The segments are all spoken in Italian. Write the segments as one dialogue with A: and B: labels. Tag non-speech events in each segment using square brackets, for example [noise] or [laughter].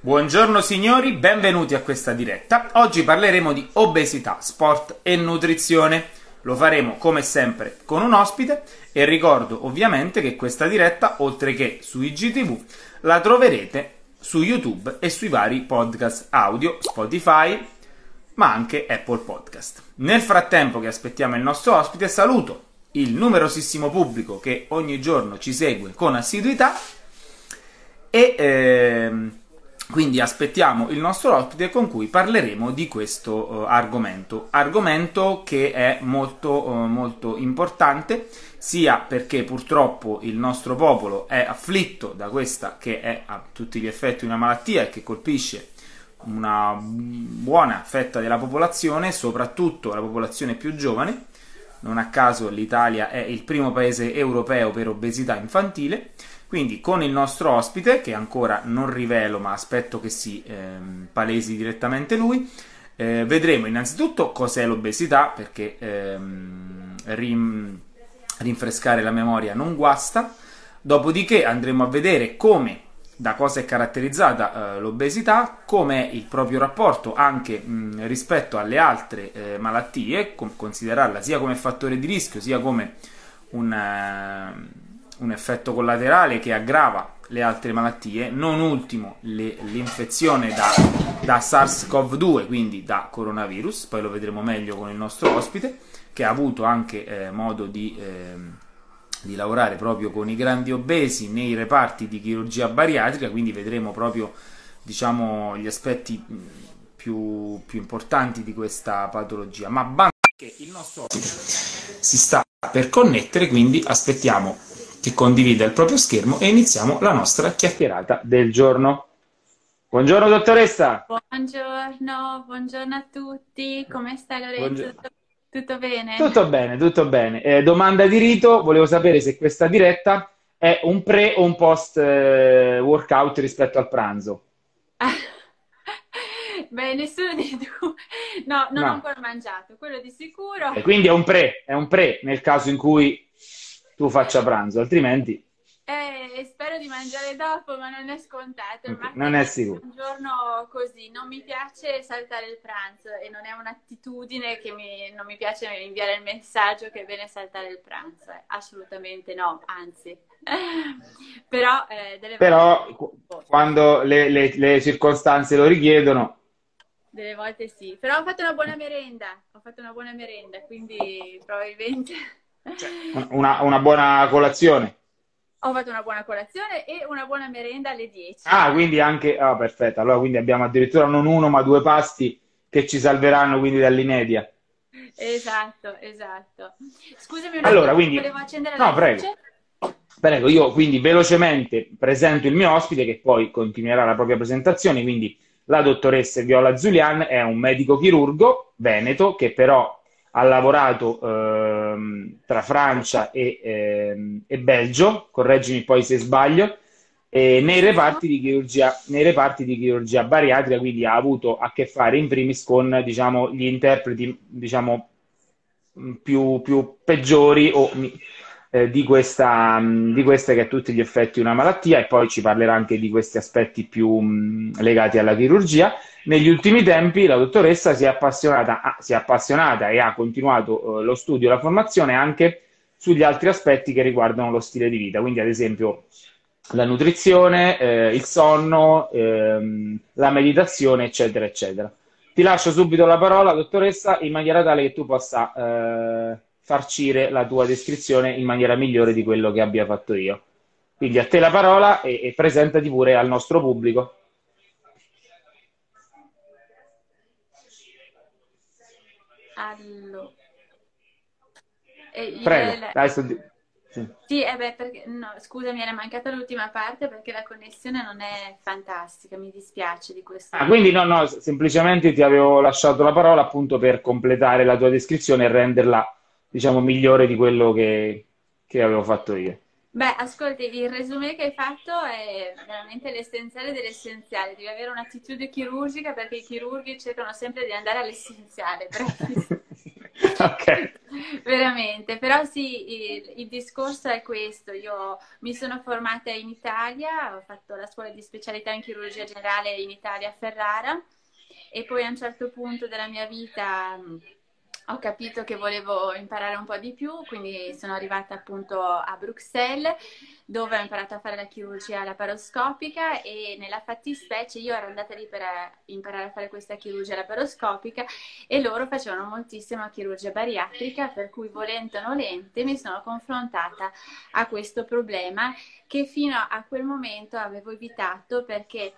A: Buongiorno signori, benvenuti a questa diretta. Oggi parleremo di obesità, sport e nutrizione. Lo faremo come sempre con un ospite e ricordo ovviamente che questa diretta, oltre che su IGTV, la troverete su YouTube e sui vari podcast audio, Spotify, ma anche Apple Podcast. Nel frattempo che aspettiamo il nostro ospite, saluto il numerosissimo pubblico che ogni giorno ci segue con assiduità e ehm, quindi aspettiamo il nostro ospite con cui parleremo di questo uh, argomento, argomento che è molto, uh, molto importante sia perché purtroppo il nostro popolo è afflitto da questa che è a tutti gli effetti una malattia e che colpisce una buona fetta della popolazione, soprattutto la popolazione più giovane. Non a caso l'Italia è il primo paese europeo per obesità infantile quindi con il nostro ospite, che ancora non rivelo ma aspetto che si ehm, palesi direttamente lui, eh, vedremo innanzitutto cos'è l'obesità, perché ehm, rim- rinfrescare la memoria non guasta, dopodiché andremo a vedere come da cosa è caratterizzata eh, l'obesità, com'è il proprio rapporto anche mh, rispetto alle altre eh, malattie, com- considerarla sia come fattore di rischio sia come un, uh, un effetto collaterale che aggrava le altre malattie, non ultimo le, l'infezione da, da, SARS-CoV-2, quindi da coronavirus, poi lo vedremo meglio con il nostro ospite, che ha avuto anche eh, modo di, eh, di, lavorare proprio con i grandi obesi nei reparti di chirurgia bariatrica, quindi vedremo proprio diciamo, gli aspetti più, più importanti di questa patologia. Ma che il nostro ospite si sta per connettere, quindi aspettiamo che condivida il proprio schermo e iniziamo la nostra chiacchierata del giorno. Buongiorno dottoressa.
B: Buongiorno, buongiorno a tutti. Come stai Lorenzo? Tutto, tutto bene?
A: Tutto bene, tutto bene. Eh, domanda di rito, volevo sapere se questa diretta è un pre o un post eh, workout rispetto al pranzo. [laughs]
B: Beh, nessuno di due. No, non no. ho ancora mangiato, quello di sicuro.
A: E quindi è un pre, è un pre nel caso in cui tu faccia pranzo, altrimenti...
B: Eh, spero di mangiare dopo, ma non è scontato.
A: Okay, non è sicuro.
B: Un giorno così, non mi piace saltare il pranzo e non è un'attitudine che mi, non mi piace inviare il messaggio che è bene saltare il pranzo. Eh, assolutamente no, anzi. [laughs] Però, eh,
A: Però volte... quando le, le, le circostanze lo richiedono,
B: delle volte sì, però ho fatto una buona merenda, ho fatto una buona merenda, quindi probabilmente
A: cioè, una, una, buona colazione.
B: Ho fatto una buona colazione e una buona merenda alle 10.
A: Ah, quindi anche... Ah, perfetto. Allora, quindi abbiamo addirittura non uno, ma due pasti che ci salveranno quindi dall'inedia.
B: Esatto, esatto. Scusami
A: allora, quindi... volevo accendere la no, prego. Prego, io quindi velocemente presento il mio ospite che poi continuerà la propria presentazione, quindi la dottoressa Viola Zulian è un medico chirurgo veneto che però ha lavorato ehm, tra Francia e, ehm, e, Belgio, correggimi poi se sbaglio, e nei, reparti di chirurgia, nei reparti di chirurgia bariatrica, quindi ha avuto a che fare in primis con diciamo, gli interpreti diciamo, più, più peggiori o eh, di, questa, di questa che è a tutti gli effetti una malattia e poi ci parlerà anche di questi aspetti più mh, legati alla chirurgia. Negli ultimi tempi la dottoressa si è appassionata, ah, si è appassionata e ha continuato eh, lo studio e la formazione anche sugli altri aspetti che riguardano lo stile di vita, quindi ad esempio la nutrizione, eh, il sonno, ehm, la meditazione, eccetera, eccetera. Ti lascio subito la parola, dottoressa, in maniera tale che tu possa eh, farcire la tua descrizione in maniera migliore di quello che abbia fatto io. Quindi a te la parola e, e presentati pure al nostro pubblico.
B: Allora.
A: Eh, Prego, il... sto...
B: Sì, sì eh beh, perché, no, scusami, era mancata l'ultima parte perché la connessione non è fantastica, mi dispiace di questo.
A: Ah, quindi no, no, semplicemente ti avevo lasciato la parola appunto per completare la tua descrizione e renderla, diciamo, migliore di quello che, che avevo fatto io.
B: Beh, ascolti, il resume che hai fatto è veramente l'essenziale dell'essenziale. Devi avere un'attitudine chirurgica perché i chirurghi cercano sempre di andare all'essenziale. [laughs] ok. [laughs] Veramente, però sì, il, il, discorso è questo. Io mi sono formata in Italia, ho fatto la scuola di specialità in chirurgia generale in Italia a Ferrara e poi a un certo punto della mia vita ho capito che volevo imparare un po' di più, quindi sono arrivata appunto a Bruxelles dove ho imparato a fare la chirurgia laparoscopica e nella fattispecie io ero andata lì per imparare a fare questa chirurgia laparoscopica e loro facevano moltissima chirurgia bariatrica per cui volente o nolente mi sono confrontata a questo problema che fino a quel momento avevo evitato perché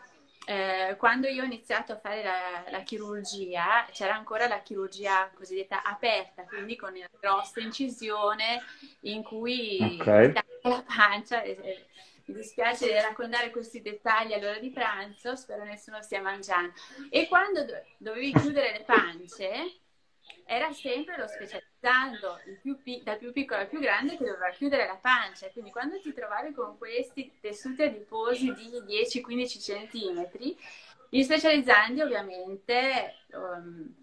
B: eh, quando io ho iniziato a fare la, la, chirurgia, c'era ancora la chirurgia cosiddetta aperta, quindi con la grossa incisione in cui okay. la pancia. Eh, mi dispiace raccontare questi dettagli all'ora di pranzo, spero nessuno stia mangiando. E quando do- dovevi chiudere le pance, era sempre lo specializzando più pi- dal più piccolo al più grande che doveva chiudere la pancia. Quindi quando ti trovavi con questi tessuti adiposi di 10-15 centimetri, gli specializzanti ovviamente um,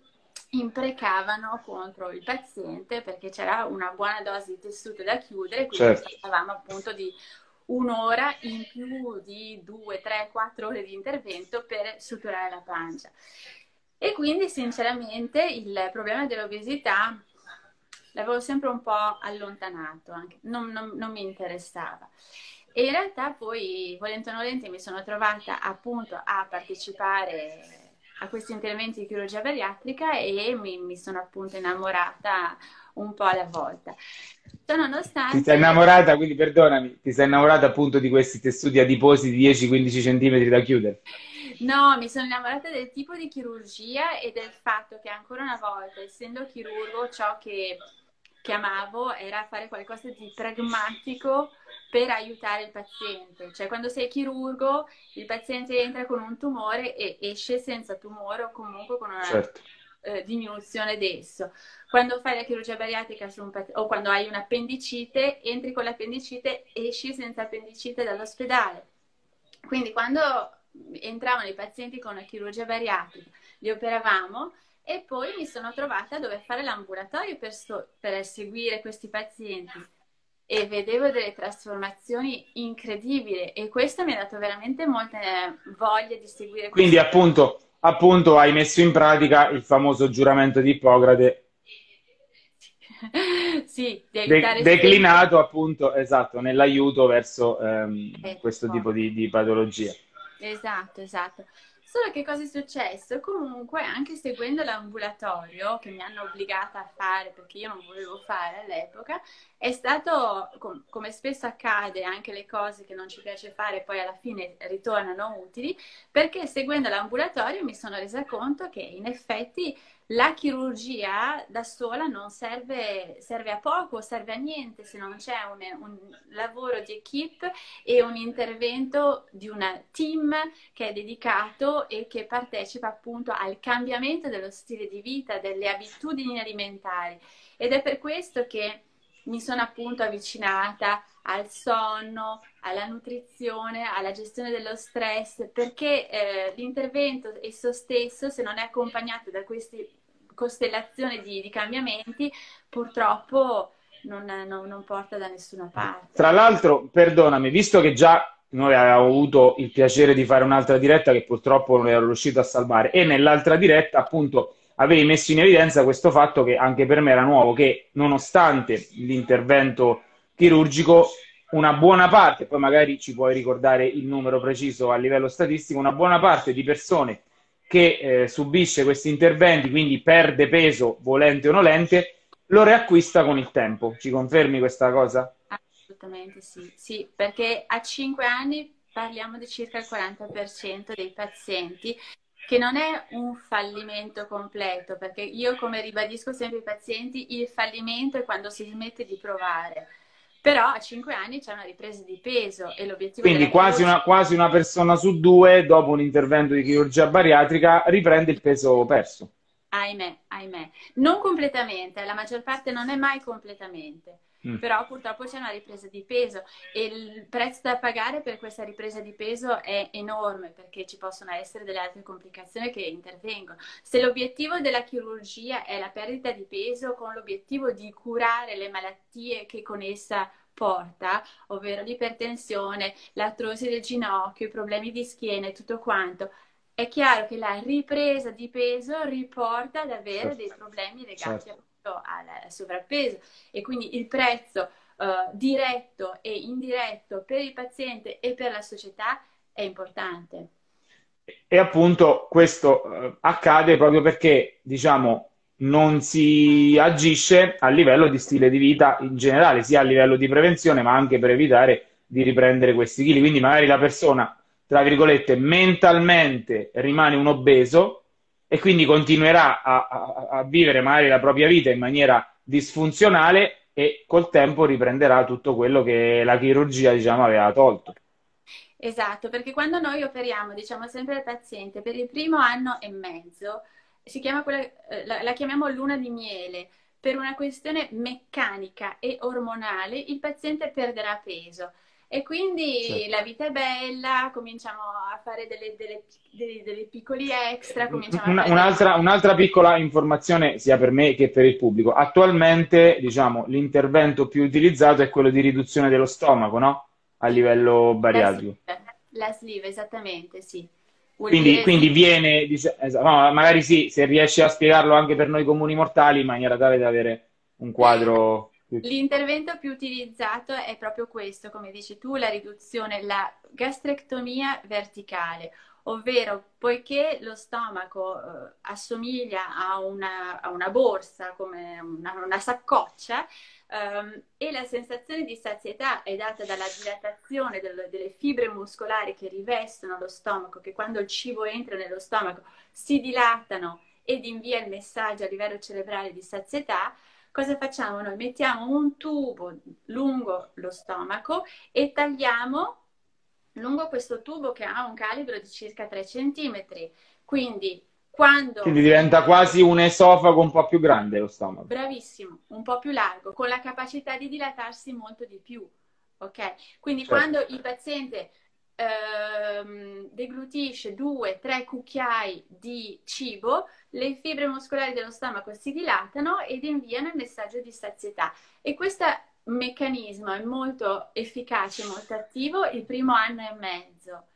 B: imprecavano contro il paziente perché c'era una buona dose di tessuto da chiudere, quindi certo. parlavamo appunto di un'ora in più di 2, 3, 4 ore di intervento per suturare la pancia. E quindi sinceramente il problema dell'obesità l'avevo sempre un po' allontanato, non, non, non, mi interessava. E in realtà poi, volente o nolente, mi sono trovata appunto a partecipare a questi interventi di chirurgia bariatrica e mi, mi sono appunto innamorata un po' alla volta.
A: Nonostante... Ti sei innamorata, quindi perdonami, ti sei innamorata appunto di questi tessuti adiposi di 10-15 cm da chiudere?
B: No, mi sono innamorata del tipo di chirurgia e del fatto che ancora una volta, essendo chirurgo, ciò che, che amavo era fare qualcosa di pragmatico per aiutare il paziente. Cioè, quando sei chirurgo, il paziente entra con un tumore e esce senza tumore o comunque con una certo. eh, diminuzione d'esso. Quando fai la chirurgia bariatrica pat- o quando hai un'appendicite, entri con l'appendicite, esci senza appendicite dall'ospedale. Quando entravano i pazienti con la chirurgia bariatrica, li operavamo e poi mi sono trovata a dover fare l'ambulatorio per, so- per seguire questi pazienti e vedevo delle trasformazioni incredibili e questo mi ha dato veramente molta voglia di seguire.
A: Quindi appunto, appunto hai messo in pratica il famoso giuramento di Ippocrate. [laughs]
B: sì,
A: De- declinato appunto, esatto, nell'aiuto verso ehm, eh, questo tipo di, di patologia.
B: Esatto, esatto. Solo che cosa è successo? Comunque, anche seguendo l'ambulatorio, che mi hanno obbligata a fare perché io non volevo fare all'epoca, è stato, com- come spesso accade, anche le cose che non ci piace fare poi alla fine ritornano utili, perché seguendo l'ambulatorio mi sono resa conto che in effetti la chirurgia da sola non serve, serve, a poco, serve a niente se non c'è un, un, lavoro di equip e un intervento di un team che è dedicato e che partecipa appunto al cambiamento dello stile di vita, delle abitudini alimentari. Ed è per questo che mi sono appunto avvicinata al sonno, alla nutrizione, alla gestione dello stress, perché eh, l'intervento esso stesso, se non è accompagnato da queste costellazioni di, di cambiamenti, purtroppo non, non, non, porta da nessuna parte.
A: Tra l'altro, perdonami, visto che già noi avevamo avuto il piacere di fare un'altra diretta che purtroppo non ero riuscito a salvare, e nell'altra diretta, appunto, avevi messo in evidenza questo fatto che anche per me era nuovo, che nonostante l'intervento chirurgico, una buona parte, poi magari ci puoi ricordare il numero preciso a livello statistico, una buona parte di persone che eh, subisce questi interventi, quindi perde peso volente o nolente, lo riacquista con il tempo. Ci confermi questa cosa?
B: Assolutamente sì, sì perché a 5 anni parliamo di circa il 40% dei pazienti che non è un fallimento completo, perché io come ribadisco sempre ai pazienti, il fallimento è quando si smette di provare. Però a 5 anni c'è una ripresa di peso e l'obiettivo
A: Quindi quasi, una, quasi una persona su due, dopo un intervento di chirurgia bariatrica, riprende il peso perso.
B: Ahimè, ahimè. Non completamente, la maggior parte non è mai completamente. Mm. però purtroppo c'è una ripresa di peso e il prezzo da pagare per questa ripresa di peso è enorme perché ci possono essere delle altre complicazioni che intervengono. Se l'obiettivo della chirurgia è la perdita di peso con l'obiettivo di curare le malattie che con essa porta, ovvero l'ipertensione, l'artrosi del ginocchio, i problemi di schiena e tutto quanto, è chiaro che la ripresa di peso riporta ad avere certo. dei problemi legati certo. Al sovrappeso e quindi il prezzo uh, diretto e indiretto per il paziente e per la società è importante.
A: E appunto questo uh, accade proprio perché, diciamo, non si agisce a livello di stile di vita in generale, sia a livello di prevenzione, ma anche per evitare di riprendere questi chili. Quindi magari la persona, tra virgolette, mentalmente rimane un obeso e quindi continuerà a, a, a vivere magari la propria vita in maniera disfunzionale e col tempo riprenderà tutto quello che la chirurgia, diciamo, aveva tolto.
B: Esatto, perché quando noi operiamo, diciamo sempre al paziente, per il primo anno e mezzo, quella, eh, la, la chiamiamo luna di miele. Per una questione meccanica e ormonale il paziente perderà peso e quindi sì. la vita è bella, cominciamo a fare delle, delle, delle, delle piccoli extra.
A: Una, un'altra, un'altra, piccola informazione sia per me che per il pubblico. Attualmente, diciamo, l'intervento più utilizzato è quello di riduzione dello stomaco, no? A livello bariatrico.
B: La sleeve, esattamente, sì.
A: Quindi, dire... quindi, viene, dice, esatto, no, magari sì, se riesci a spiegarlo anche per noi comuni mortali, in maniera tale da avere un quadro.
B: L'intervento più utilizzato è proprio questo, come dici tu, la riduzione, la gastrectomia verticale, ovvero poiché lo stomaco eh, assomiglia a una, a una, borsa, come una, una saccoccia, Um, e la sensazione di sazietà è data dalla dilatazione del, delle fibre muscolari che rivestono lo stomaco, che quando il cibo entra nello stomaco si dilatano ed invia il messaggio a livello cerebrale di sazietà. Cosa facciamo? Noi mettiamo un tubo lungo lo stomaco e tagliamo lungo questo tubo che ha un calibro di circa 3 cm. Quindi quando...
A: Quindi diventa quasi un esofago un po' più grande lo stomaco.
B: Bravissimo, un po' più largo, con la capacità di dilatarsi molto di più. Ok? Quindi certo. quando il paziente ehm, deglutisce due, tre cucchiai di cibo, le fibre muscolari dello stomaco si dilatano ed inviano il messaggio di sazietà. E questo meccanismo è molto efficace, molto attivo il primo anno e mezzo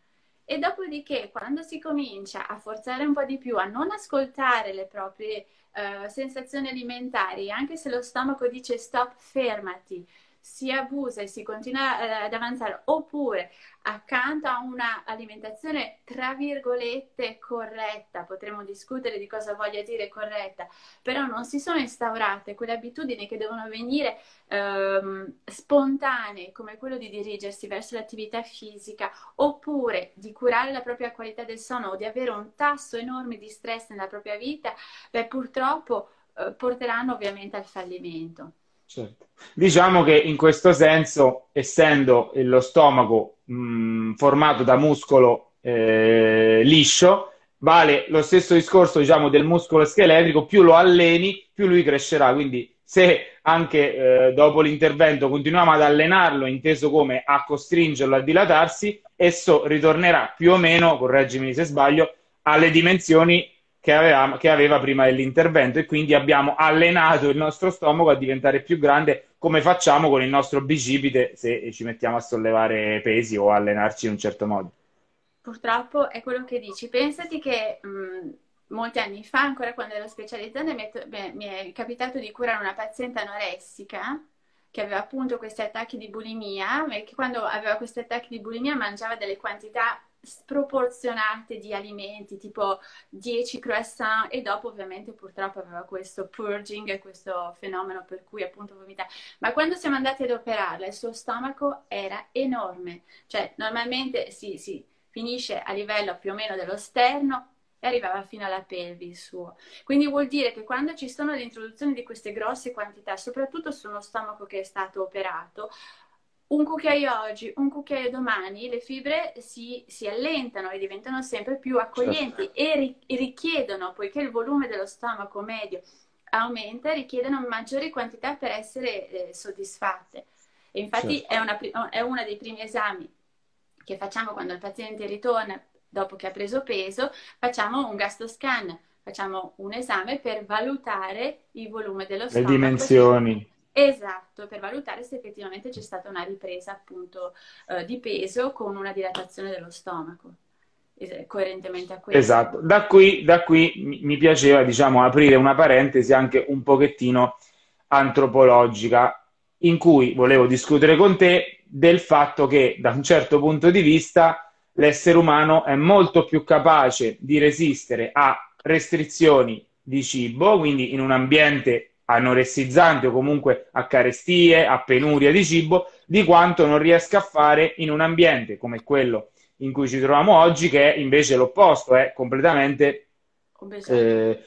B: e dopodiché, quando si comincia a forzare un po' di più, a non ascoltare le proprie uh, sensazioni alimentari, anche se lo stomaco dice stop, fermati, si abusa e si continua eh, ad avanzare, oppure accanto a una alimentazione tra virgolette corretta, potremmo discutere di cosa voglia dire corretta, però non si sono instaurate quelle abitudini che devono venire ehm, spontanee, come quello di dirigersi verso l'attività fisica, oppure di curare la propria qualità del sonno o di avere un tasso enorme di stress nella propria vita, beh, purtroppo eh, porteranno ovviamente al fallimento.
A: Certo. Diciamo che in questo senso, essendo lo stomaco mh, formato da muscolo eh, liscio, vale lo stesso discorso diciamo, del muscolo scheletrico, più lo alleni, più lui crescerà. Quindi se anche eh, dopo l'intervento continuiamo ad allenarlo, inteso come a costringerlo a dilatarsi, esso ritornerà più o meno, correggimi se sbaglio, alle dimensioni che aveva, che aveva prima dell'intervento e quindi abbiamo allenato il nostro stomaco a diventare più grande come facciamo con il nostro bicipite se ci mettiamo a sollevare pesi o allenarci in un certo modo.
B: Purtroppo è quello che dici. Pensati che mh, molti anni fa, ancora quando ero specializzata, mi mi è capitato di curare una paziente anoressica che aveva appunto questi attacchi di bulimia e che quando aveva questi attacchi di bulimia mangiava delle quantità sproporzionate di alimenti, tipo 10 croissant e dopo ovviamente purtroppo aveva questo purging, questo fenomeno per cui appunto vomita. Ma quando siamo andati ad operarla il suo stomaco era enorme, cioè normalmente si, si finisce a livello più o meno dello sterno e arrivava fino alla pelvi il suo. Quindi vuol dire che quando ci sono l'introduzione di queste grosse quantità, soprattutto su uno stomaco che è stato operato, un cucchiaio oggi, un cucchiaio domani, le fibre si, si allentano e diventano sempre più accoglienti certo. e, ri- richiedono, poiché il volume dello stomaco medio aumenta richiedono maggiori quantità per essere eh, soddisfatte. E infatti certo. è, una, è uno dei primi esami che facciamo quando il paziente ritorna dopo che ha preso peso, facciamo un gastoscan, facciamo un esame per valutare il volume dello stomaco.
A: Le dimensioni.
B: Esatto, per valutare se effettivamente c'è stata una ripresa appunto eh, di peso con una dilatazione dello stomaco coerentemente a questo.
A: Esatto, da qui, da qui mi piaceva diciamo, aprire una parentesi anche un pochettino antropologica in cui volevo discutere con te del fatto che da un certo punto di vista l'essere umano è molto più capace di resistere a restrizioni di cibo, quindi in un ambiente anoressizzante o comunque a carestie, a penuria di cibo, di quanto non riesca a fare in un ambiente come quello in cui ci troviamo oggi, che è invece l'opposto, è completamente obesogeno, eh,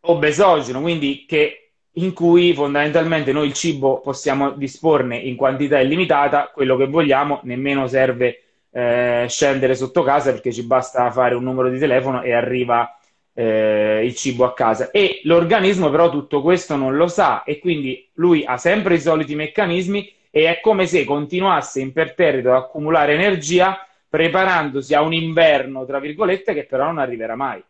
A: obesogeno quindi che, in cui fondamentalmente noi il cibo possiamo disporne in quantità illimitata, quello che vogliamo, nemmeno serve eh, scendere sotto casa perché ci basta fare un numero di telefono e arriva eh, il cibo a casa. E l'organismo però tutto questo non lo sa e quindi lui ha sempre i soliti meccanismi e è come se continuasse imperterrito ad accumulare energia preparandosi a un inverno, tra virgolette, che però non arriverà mai.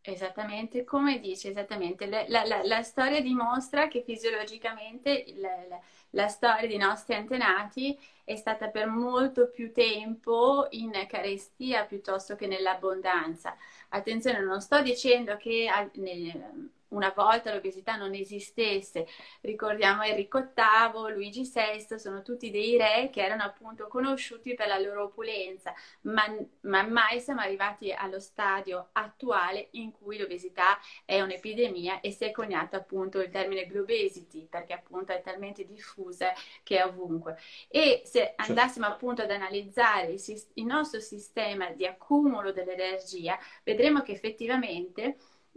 B: Esattamente, come dice, esattamente. La, la, la storia dimostra che fisiologicamente la, la, storia dei nostri antenati è stata per molto più tempo in carestia piuttosto che nell'abbondanza. Attenzione, non sto dicendo che nel, una volta l'obesità non esistesse. Ricordiamo Enrico VIII, Luigi VI, sono tutti dei re che erano appunto conosciuti per la loro opulenza, ma, ma mai siamo arrivati allo stadio attuale in cui l'obesità è un'epidemia e si è coniato appunto il termine globesity, perché appunto è talmente diffusa che è ovunque. E se certo. andassimo appunto ad analizzare il, il nostro sistema di accumulo dell'energia, vedremo che effettivamente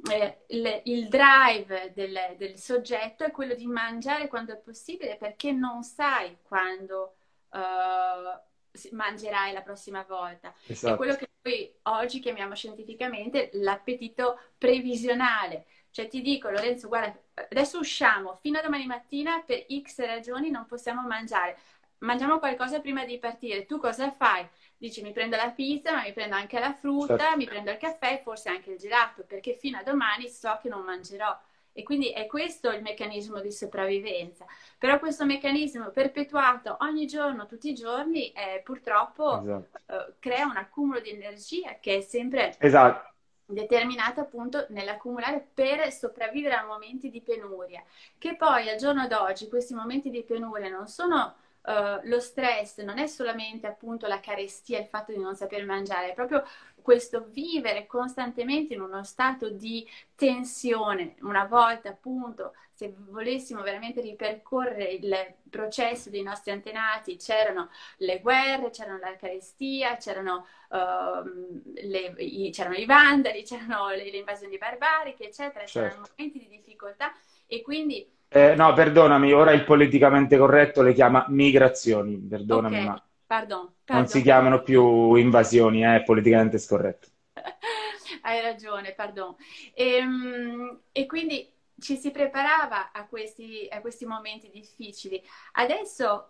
B: eh, il, il, drive del, del, soggetto è quello di mangiare quando è possibile perché non sai quando uh, mangerai la prossima volta. Esatto. È quello che noi oggi chiamiamo scientificamente l'appetito previsionale. Cioè ti dico, Lorenzo, guarda, adesso usciamo, fino a domani mattina per X ragioni non possiamo mangiare. Mangiamo qualcosa prima di partire. Tu cosa fai? Dici mi prendo la pizza, ma mi prendo anche la frutta, certo. mi prendo il caffè e forse anche il gelato, perché fino a domani so che non mangerò. E quindi è questo il meccanismo di sopravvivenza. Però questo meccanismo perpetuato ogni giorno, tutti i giorni, eh, purtroppo esatto. eh, crea un accumulo di energia che è sempre esatto. determinato appunto nell'accumulare per sopravvivere a momenti di penuria. Che poi al giorno d'oggi questi momenti di penuria non sono Uh, lo stress non è solamente appunto la carestia, il fatto di non saper mangiare, è proprio questo vivere costantemente in uno stato di tensione. Una volta appunto, se volessimo veramente ripercorrere il processo dei nostri antenati, c'erano le guerre, c'erano la carestia, c'erano, uh, le, i, c'erano i vandali, c'erano le, le invasioni barbariche, eccetera, certo. c'erano momenti di difficoltà e quindi
A: eh, no, perdonami, ora il politicamente corretto le chiama migrazioni, perdonami, okay. ma
B: pardon,
A: pardon. non si chiamano più invasioni, è eh, politicamente scorretto. [laughs]
B: Hai ragione, pardon. E, ehm, e, quindi ci si preparava a questi, a questi momenti difficili. Adesso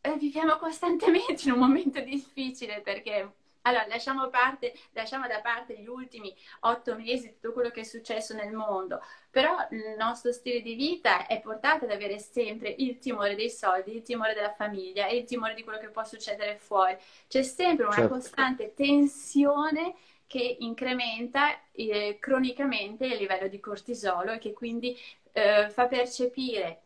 B: eh, viviamo costantemente in un momento difficile perché allora, lasciamo, parte, lasciamo, da parte gli ultimi otto mesi, tutto quello che è successo nel mondo, però il nostro stile di vita è portato ad avere sempre il timore dei soldi, il timore della famiglia e il timore di quello che può succedere fuori. C'è sempre una certo. costante tensione che incrementa eh, cronicamente il livello di cortisolo e che quindi eh, fa percepire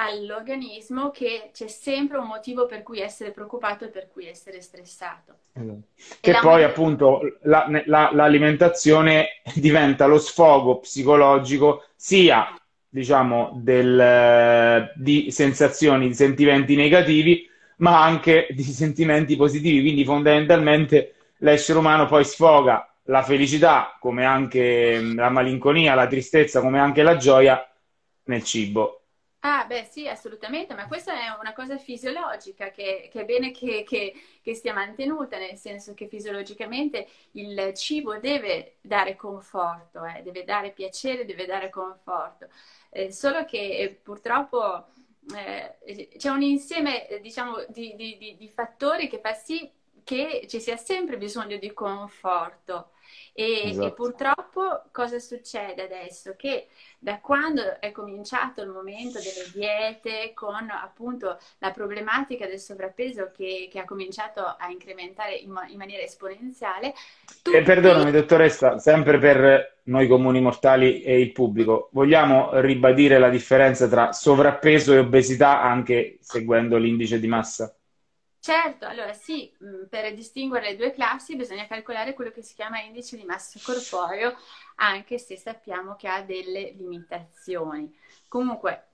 B: all'organismo che c'è sempre un motivo per cui essere preoccupato e per cui essere stressato.
A: Esatto. Che poi appunto la, la, l'alimentazione [laughs] diventa lo sfogo psicologico sia diciamo del, di sensazioni, di sentimenti negativi, ma anche [laughs] di sentimenti positivi. Quindi fondamentalmente l'essere umano poi sfoga la felicità, come anche la malinconia, la tristezza, come anche la gioia nel cibo
B: Ah, beh, sì, assolutamente, ma questa è una cosa fisiologica che, che è bene che, che, che, sia mantenuta, nel senso che fisiologicamente il cibo deve dare conforto, eh, deve dare piacere, deve dare conforto. Eh, solo che eh, purtroppo eh, c'è un insieme, eh, diciamo, di, di, di, di fattori che fa sì che ci sia sempre bisogno di conforto. E, esatto. e, purtroppo cosa succede adesso? Che da quando è cominciato il momento delle diete, con appunto la problematica del sovrappeso che, che ha cominciato a incrementare in, in maniera esponenziale.
A: Tutti... E perdonami, dottoressa, sempre per noi comuni mortali e il pubblico, vogliamo ribadire la differenza tra sovrappeso e obesità anche seguendo l'indice di massa?
B: Certo, allora sì, mm, per distinguere le due classi bisogna calcolare quello che si chiama indice di massa corporeo, anche se sappiamo che ha delle limitazioni. Comunque,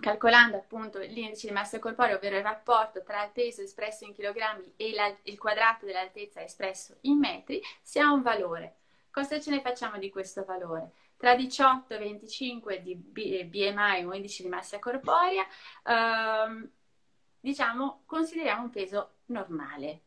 B: calcolando appunto l'indice di massa corporea, ovvero il rapporto tra il peso espresso in chilogrammi e il quadrato dell'altezza espresso in metri, si ha un valore. Cosa ce ne facciamo di questo valore? Tra 18 e 25 di BMI o indice di massa corporea, ehm, diciamo, consideriamo un peso normale.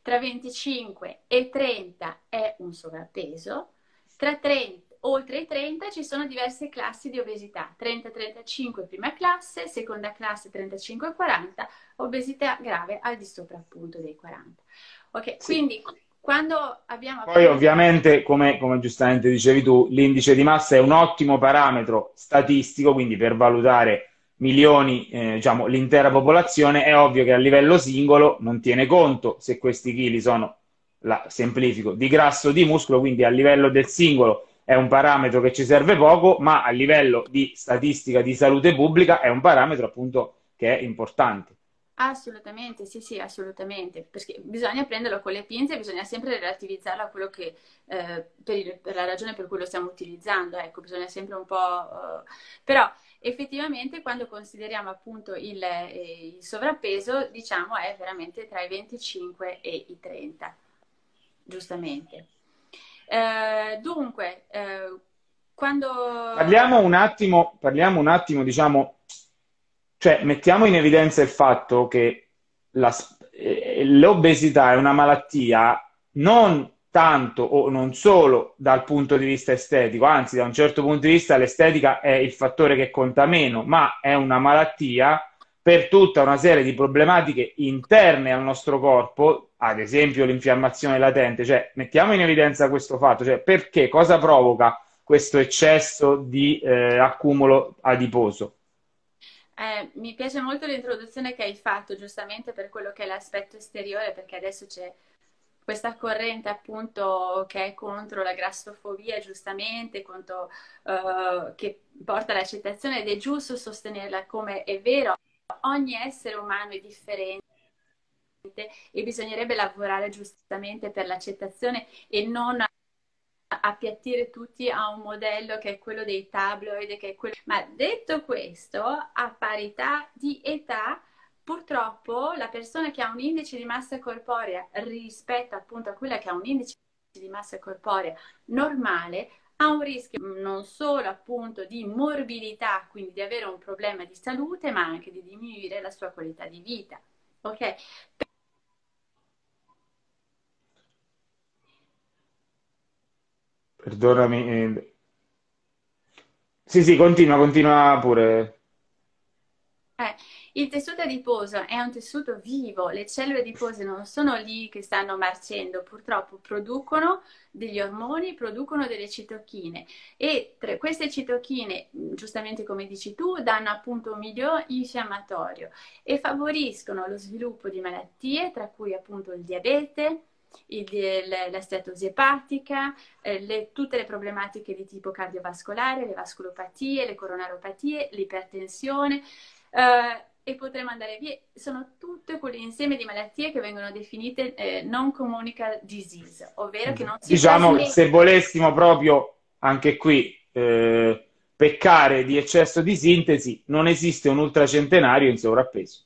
B: Tra 25 e 30 è un sovrappeso, tra 30, oltre i 30 ci sono diverse classi di obesità, 30-35 prima classe, seconda classe 35-40, obesità grave al di sopra appunto dei 40. Ok, sì. quindi quando abbiamo...
A: Poi ovviamente, come, come, giustamente dicevi tu, l'indice di massa è un ottimo parametro statistico, quindi per valutare milioni, eh, diciamo, l'intera popolazione, è ovvio che a livello singolo non tiene conto se questi chili sono, la semplifico, di grasso o di muscolo, quindi a livello del singolo è un parametro che ci serve poco, ma a livello di statistica di salute pubblica è un parametro appunto che è importante.
B: Assolutamente, sì, sì, assolutamente, perché bisogna prenderlo con le pinze, bisogna sempre relativizzarlo a quello che, eh, per, il, per, la ragione per cui lo stiamo utilizzando, ecco, bisogna sempre un po'... Uh, però effettivamente quando consideriamo appunto il, eh, il, sovrappeso, diciamo è veramente tra i 25 e i 30, giustamente. Eh, dunque, eh, quando...
A: Parliamo un attimo, parliamo un attimo, diciamo, cioè mettiamo in evidenza il fatto che la, eh, l'obesità è una malattia non tanto o non solo dal punto di vista estetico, anzi da un certo punto di vista l'estetica è il fattore che conta meno, ma è una malattia per tutta una serie di problematiche interne al nostro corpo, ad esempio l'infiammazione latente, cioè mettiamo in evidenza questo fatto, cioè perché cosa provoca questo eccesso di eh, accumulo adiposo?
B: Eh, mi piace molto l'introduzione che hai fatto, giustamente per quello che è l'aspetto esteriore, perché adesso c'è questa corrente appunto che è contro la grassofobia, giustamente, contro, uh, che porta all'accettazione ed è giusto sostenerla come è vero, ogni essere umano è differente e bisognerebbe lavorare giustamente per l'accettazione e non appiattire tutti a un modello che è quello dei tabloid, che è quello... ma detto questo, a parità di età Purtroppo la persona che ha un indice di massa corporea rispetto appunto a quella che ha un indice di massa corporea normale ha un rischio non solo appunto di morbilità, quindi di avere un problema di salute, ma anche di diminuire la sua qualità di vita. Ok?
A: Perdonami. Eh. Sì, sì, continua, continua pure.
B: Eh, il tessuto adiposo è un tessuto vivo, le cellule adipose non sono lì che stanno marcendo, purtroppo producono degli ormoni, producono delle citochine e queste citochine, giustamente come dici tu, danno appunto un miglior infiammatorio e favoriscono lo sviluppo di malattie, tra cui appunto il diabete, il, la steatosi epatica, eh, le, tutte le problematiche di tipo cardiovascolare, le vasculopatie, le coronaropatie, l'ipertensione. Eh, e potremmo andare via. Sono tutte quell'insieme di malattie che vengono definite eh, non communicable disease, ovvero che non si
A: Diciamo, trasmette... se volessimo proprio anche qui eh, peccare di eccesso di sintesi, non esiste un ultracentenario in sovrappeso.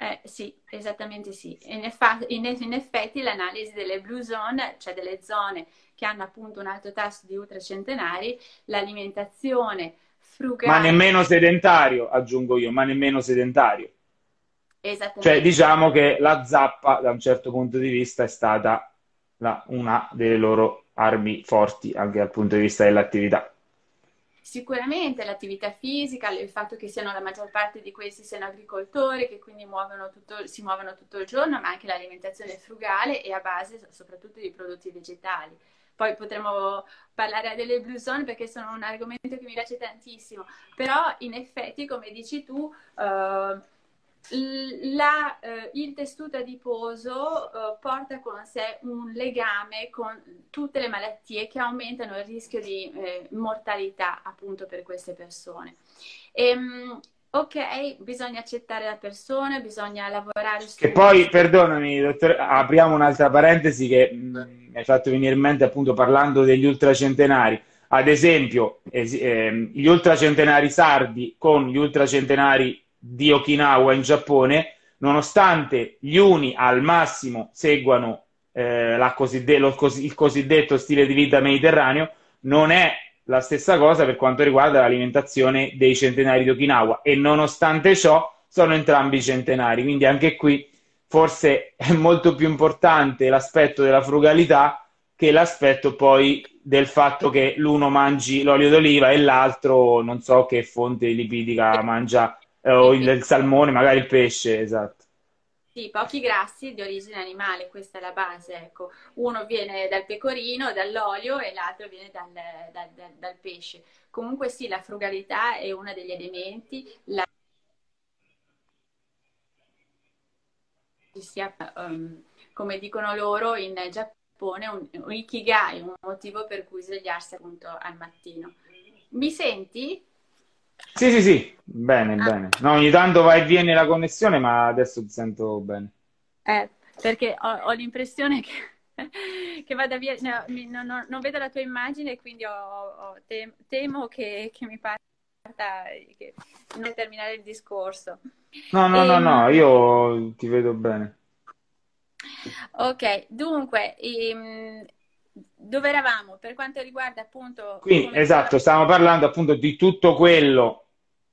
B: Eh, sì, esattamente sì. In, effa- in, in, effetti l'analisi delle blue zone, cioè delle zone che hanno appunto un alto tasso di ultracentenari, l'alimentazione frugale.
A: Ma nemmeno sedentario, aggiungo io, ma nemmeno sedentario. Cioè, diciamo che la zappa, da un certo punto di vista, è stata la, una delle loro armi forti anche dal punto di vista dell'attività.
B: Sicuramente l'attività fisica, il fatto che siano la maggior parte di questi siano agricoltori, che quindi muovono tutto, si muovono tutto il giorno, ma anche l'alimentazione frugale e a base soprattutto di prodotti vegetali. Poi potremmo parlare delle blue zone perché sono un argomento che mi piace tantissimo, però in effetti, come dici tu, uh, la, eh, il tessuto adiposo eh, porta con sé un legame con tutte le malattie che aumentano il rischio di eh, mortalità appunto per queste persone. E, ehm, ok, bisogna accettare la persona, bisogna lavorare su...
A: Che poi, perdonami, dottor, apriamo un'altra parentesi che mh, mi hai fatto venire in mente appunto parlando degli ultracentenari. Ad esempio, es- ehm, gli ultracentenari sardi con gli ultracentenari di Okinawa in Giappone, nonostante gli uni al massimo seguano eh, lo, cos- il cosiddetto stile di vita mediterraneo, non è la stessa cosa per quanto riguarda l'alimentazione dei centenari di Okinawa e nonostante ciò sono entrambi centenari, quindi anche qui forse è molto più importante l'aspetto della frugalità che l'aspetto poi del fatto che l'uno mangi l'olio d'oliva e l'altro non so che fonte lipidica mangia eh, o il, il salmone, magari il pesce, esatto.
B: Sì, pochi grassi di origine animale, questa è la base, ecco. Uno viene dal pecorino, dall'olio e l'altro viene dal, dal, dal, dal pesce. Comunque sì, la frugalità è uno degli elementi, la... sia, um, come dicono loro in Giappone, un, un ikigai, un motivo per cui svegliarsi appunto al mattino. Mi senti?
A: Sì, sì, sì, bene, ah. bene. No, ogni tanto va e viene la connessione, ma adesso ti sento bene.
B: Eh, perché ho, ho l'impressione che, [laughs] che, vada via, no, no, no, non vedo la tua immagine, quindi ho, ho, tem, temo che, che, mi parta, che non terminare il discorso.
A: No, no, e, no, no, io ti vedo bene.
B: Ok, dunque, ehm, dove eravamo per quanto riguarda appunto...
A: Quindi, esatto, stavamo parlando appunto di tutto quello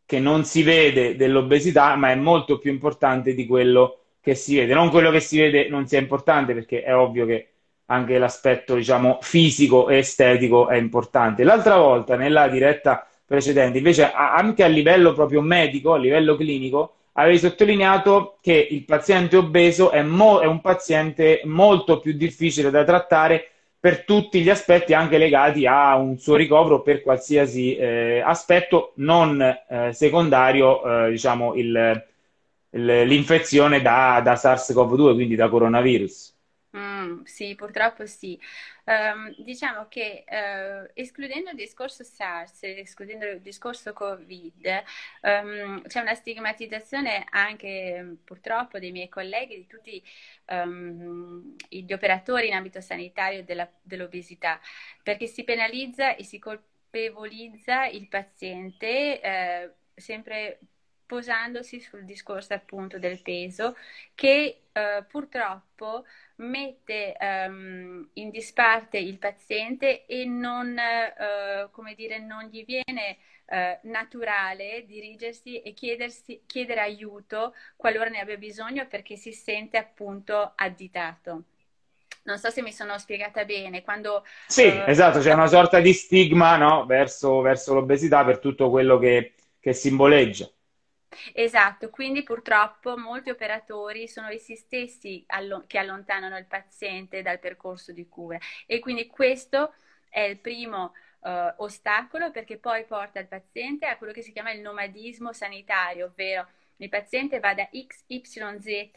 A: che non si vede dell'obesità, ma è molto più importante di quello che si vede. Non quello che si vede non sia importante, perché è ovvio che anche l'aspetto, diciamo, fisico e estetico è importante. L'altra volta, nella diretta precedente, invece, anche a livello proprio medico, a livello clinico, avevi sottolineato che il paziente obeso è, mo- è un paziente molto più difficile da trattare per tutti gli aspetti anche legati a un suo ricovero per qualsiasi eh, aspetto non eh, secondario, eh, diciamo, il, il, l'infezione da, da SARS-CoV-2, quindi da coronavirus.
B: Mm, sì, purtroppo sì. Um, diciamo che uh, escludendo il discorso SARS, escludendo il discorso Covid, um, c'è una stigmatizzazione anche purtroppo dei miei colleghi, di tutti um, gli operatori in ambito sanitario della, dell'obesità, perché si penalizza e si colpevolizza il paziente eh, sempre posandosi sul discorso appunto del peso che eh, purtroppo mette um, in disparte il paziente e non, uh, come dire, non gli viene uh, naturale dirigersi e chiedere aiuto qualora ne abbia bisogno perché si sente appunto additato. Non so se mi sono spiegata bene. Quando,
A: sì, uh, esatto, c'è una sorta di stigma no? verso, verso l'obesità per tutto quello che, che simboleggia.
B: Esatto, quindi purtroppo molti operatori sono essi stessi allo- che allontanano il paziente dal percorso di cura e quindi questo è il primo uh, ostacolo perché poi porta il paziente a quello che si chiama il nomadismo sanitario, ovvero il paziente va da XYZ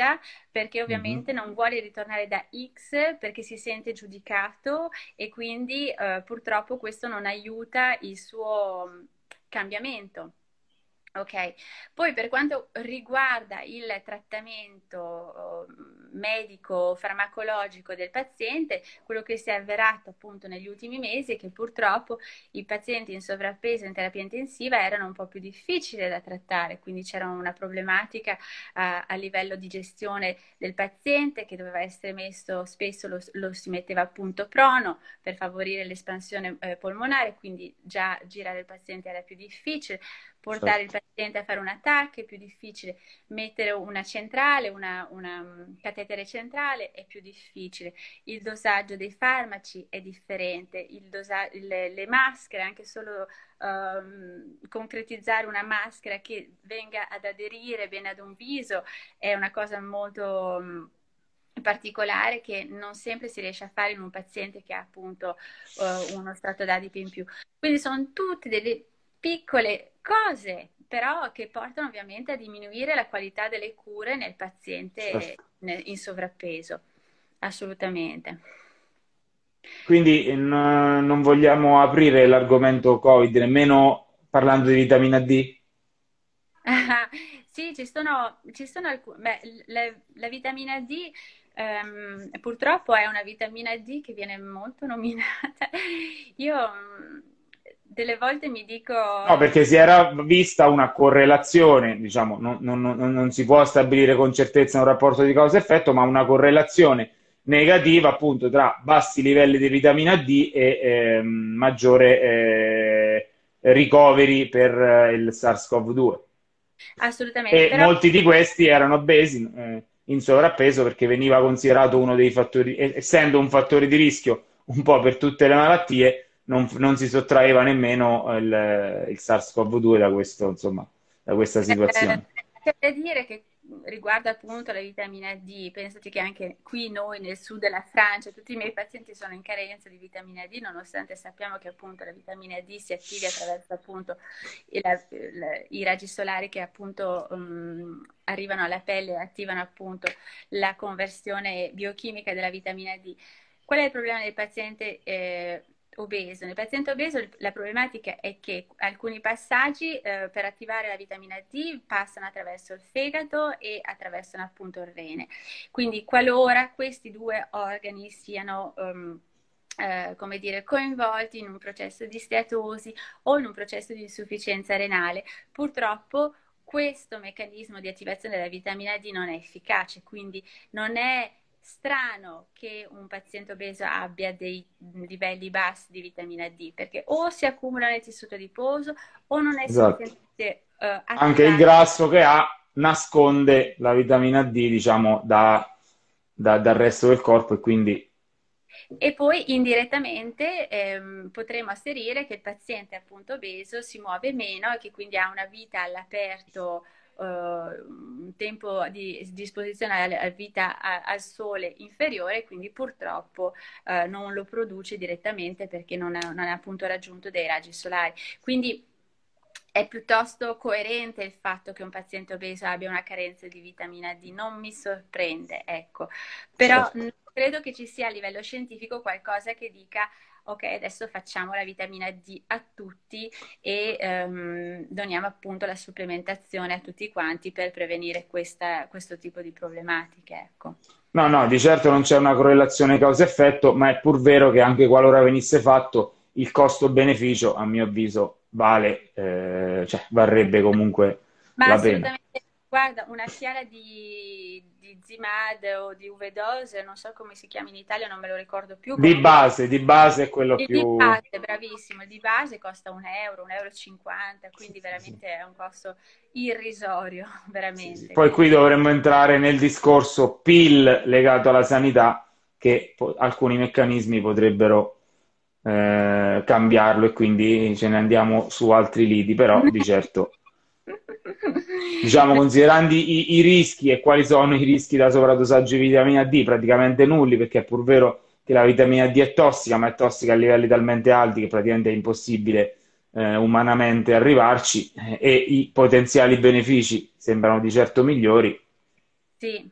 B: perché ovviamente mm-hmm. non vuole ritornare da X perché si sente giudicato e quindi uh, purtroppo questo non aiuta il suo cambiamento. Ok, poi per quanto riguarda il trattamento medico farmacologico del paziente, quello che si è avverato appunto negli ultimi mesi è che purtroppo i pazienti in sovrappeso in terapia intensiva erano un po' più difficili da trattare, quindi c'era una problematica a, a livello di gestione del paziente che doveva essere messo, spesso lo, lo si metteva appunto prono per favorire l'espansione eh, polmonare, quindi già girare il paziente era più difficile portare il paziente a fare un attacco è più difficile, mettere una centrale, una, una mm, catetere centrale è più difficile, il dosaggio dei farmaci è differente, dosa- le, le, maschere, anche solo um, concretizzare una maschera che venga ad aderire bene ad un viso è una cosa molto... Um, particolare che non sempre si riesce a fare in un paziente che ha appunto uh, uno strato d'adipe in più. Quindi sono tutte delle piccole cose, però che portano ovviamente a diminuire la qualità delle cure nel paziente in sovrappeso. Assolutamente.
A: Quindi n- non vogliamo aprire l'argomento Covid, nemmeno parlando di vitamina D? [laughs]
B: sì, ci sono, ci sono alcune. Beh, la, la, vitamina D ehm, purtroppo è una vitamina D che viene molto [laughs] nominata. Io delle volte mi dico...
A: No, perché si era vista una correlazione, diciamo, non, non, non, non si può stabilire con certezza un rapporto di causa-effetto, ma una correlazione negativa appunto tra bassi livelli di vitamina D e eh, maggiore eh, ricoveri per eh, il SARS-CoV-2.
B: Assolutamente.
A: E però... molti di questi erano obesi, eh, in sovrappeso, perché veniva considerato uno dei fattori, essendo un fattore di rischio un po' per tutte le malattie, non, non si sottraeva nemmeno il, il SARS-CoV-2 da, questo, insomma, da questa situazione.
B: Eh, da dire che riguardo appunto la vitamina D, pensate che anche qui noi nel sud della Francia tutti i miei pazienti sono in carenza di vitamina D, nonostante sappiamo che appunto la vitamina D si attivi attraverso appunto il, il, i raggi solari che appunto um, arrivano alla pelle e attivano appunto la conversione biochimica della vitamina D. Qual è il problema del paziente? Eh, obeso. Nel paziente obeso la problematica è che alcuni passaggi eh, per attivare la vitamina D passano attraverso il fegato e attraversano appunto il rene. Quindi qualora questi due organi siano um, eh, come dire, coinvolti in un processo di steatosi o in un processo di insufficienza renale, purtroppo questo meccanismo di attivazione della vitamina D non è efficace, quindi non è strano che un paziente obeso abbia dei livelli bassi di vitamina D, perché o si accumula nel tessuto adiposo o non è esatto. sufficiente.
A: Uh, Anche il grasso che ha nasconde la vitamina D, diciamo, da, da, dal resto del corpo e quindi
B: e poi indirettamente ehm, potremo asserire che il paziente appunto obeso si muove meno e che quindi ha una vita all'aperto uh, un tempo di disposizione alla vita a, al sole inferiore, quindi purtroppo uh, non lo produce direttamente perché non ha, non ha appunto raggiunto dei raggi solari. Quindi è piuttosto coerente il fatto che un paziente obeso abbia una carenza di vitamina D, non mi sorprende, ecco. Però certo. credo che ci sia a livello scientifico qualcosa che dica ok, adesso facciamo la vitamina D a tutti e um, doniamo appunto la supplementazione a tutti quanti per prevenire questa, questo tipo di problematiche. Ecco.
A: No, no, di certo non c'è una correlazione causa-effetto, ma è pur vero che anche qualora venisse fatto, il costo-beneficio, a mio avviso, vale, eh, cioè varrebbe comunque ma la pena.
B: Guarda, una fiala di, di Zimad o di Uvedose, non so come si chiama in Italia, non me lo ricordo più.
A: Di base, di base è quello
B: di,
A: più...
B: Di base, bravissimo, di base costa un euro, un euro e cinquanta, quindi veramente è un costo irrisorio, [laughs] veramente.
A: Poi qui dovremmo entrare nel discorso PIL legato alla sanità, che alcuni meccanismi potrebbero eh, cambiarlo e quindi ce ne andiamo su altri lidi, però di certo diciamo considerando i, i, rischi e quali sono i rischi da sovradosaggio di vitamina D, praticamente nulli, perché è pur vero che la vitamina D è tossica, ma è tossica a livelli talmente alti che praticamente è impossibile eh, umanamente arrivarci eh, e i potenziali benefici sembrano di certo migliori.
B: Sì,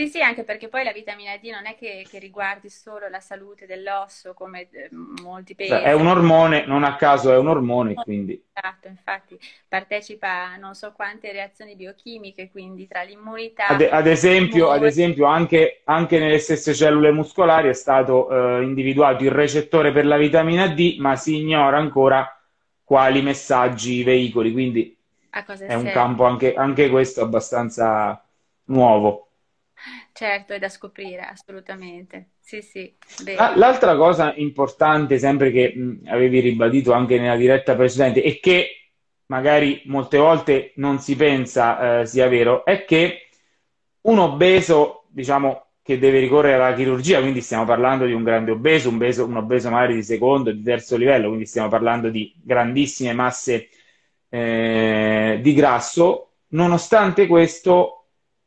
B: Sì, sì, anche perché poi la vitamina D non è che, che riguardi solo la salute dell'osso, come eh, molti pensano.
A: È un ormone, non a caso è un ormone, quindi...
B: Esatto, infatti partecipa a non so quante reazioni biochimiche, quindi tra l'immunità...
A: Ad, ad esempio, ad esempio anche, anche, nelle stesse cellule muscolari è stato eh, individuato il recettore per la vitamina D, ma si ignora ancora quali messaggi veicoli, quindi è un campo anche, anche questo abbastanza nuovo.
B: Certo, è da scoprire, assolutamente. Sì, sì.
A: L'altra cosa importante, sempre che mh, avevi ribadito anche nella diretta precedente, e che magari molte volte non si pensa eh, sia vero, è che un obeso, diciamo, che deve ricorrere alla chirurgia, quindi stiamo parlando di un grande obeso, un, beso, un obeso magari di secondo, di terzo livello, quindi stiamo parlando di grandissime masse eh, di grasso, nonostante questo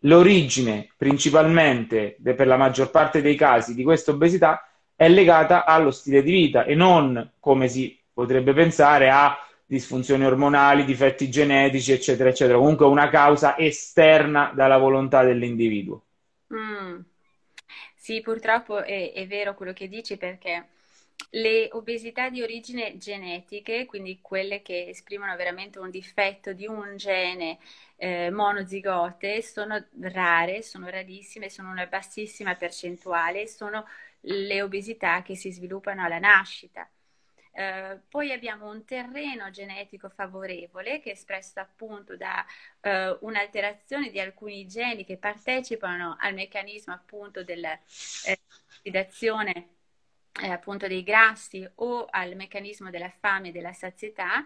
A: l'origine principalmente per la maggior parte dei casi di questa obesità è legata allo stile di vita e non, come si potrebbe pensare, a disfunzioni ormonali, difetti genetici, eccetera, eccetera. Comunque una causa esterna dalla volontà dell'individuo.
B: Mm. Sì, purtroppo è, è vero quello che dici perché le obesità di origine genetiche, quindi quelle che esprimono veramente un difetto di un gene eh, monozigote, sono rare, sono rarissime, sono una bassissima percentuale, sono le obesità che si sviluppano alla nascita. Uh, poi abbiamo un terreno genetico favorevole che è espresso appunto da uh, un'alterazione di alcuni geni che partecipano al meccanismo appunto dell'ossidazione eh, appunto dei grassi o al meccanismo della fame e della sazietà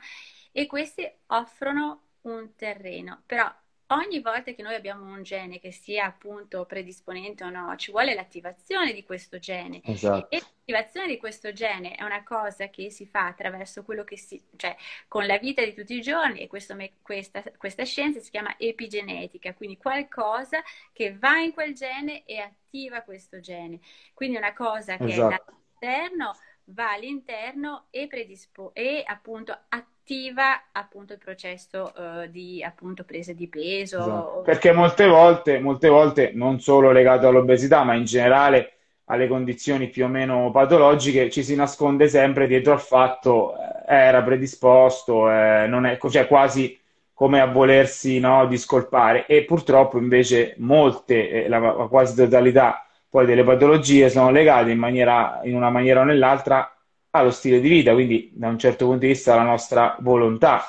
B: e questi offrono un terreno, però ogni volta che noi abbiamo un gene che sia appunto predisponente o no, ci vuole l'attivazione di questo gene.
A: Esatto.
B: E l'attivazione di questo gene è una cosa che si fa attraverso quello che si, cioè con la vita di tutti i giorni e questo, questa, questa scienza si chiama epigenetica, quindi qualcosa che va in quel gene e attiva questo gene. Quindi una cosa che esatto. è all'esterno va all'interno e, predispo- e appunto attiva appunto il processo uh, di appunto presa di peso.
A: Esatto. Perché molte volte, molte volte, non solo legato all'obesità, ma in generale alle condizioni più o meno patologiche, ci si nasconde sempre dietro al fatto eh, era predisposto, eh, non è, cioè quasi come a volersi no, discolpare. E purtroppo invece molte, eh, la, la quasi totalità poi delle patologie sono legate in, maniera, in una maniera o nell'altra allo stile di vita, quindi da un certo punto di vista alla nostra volontà.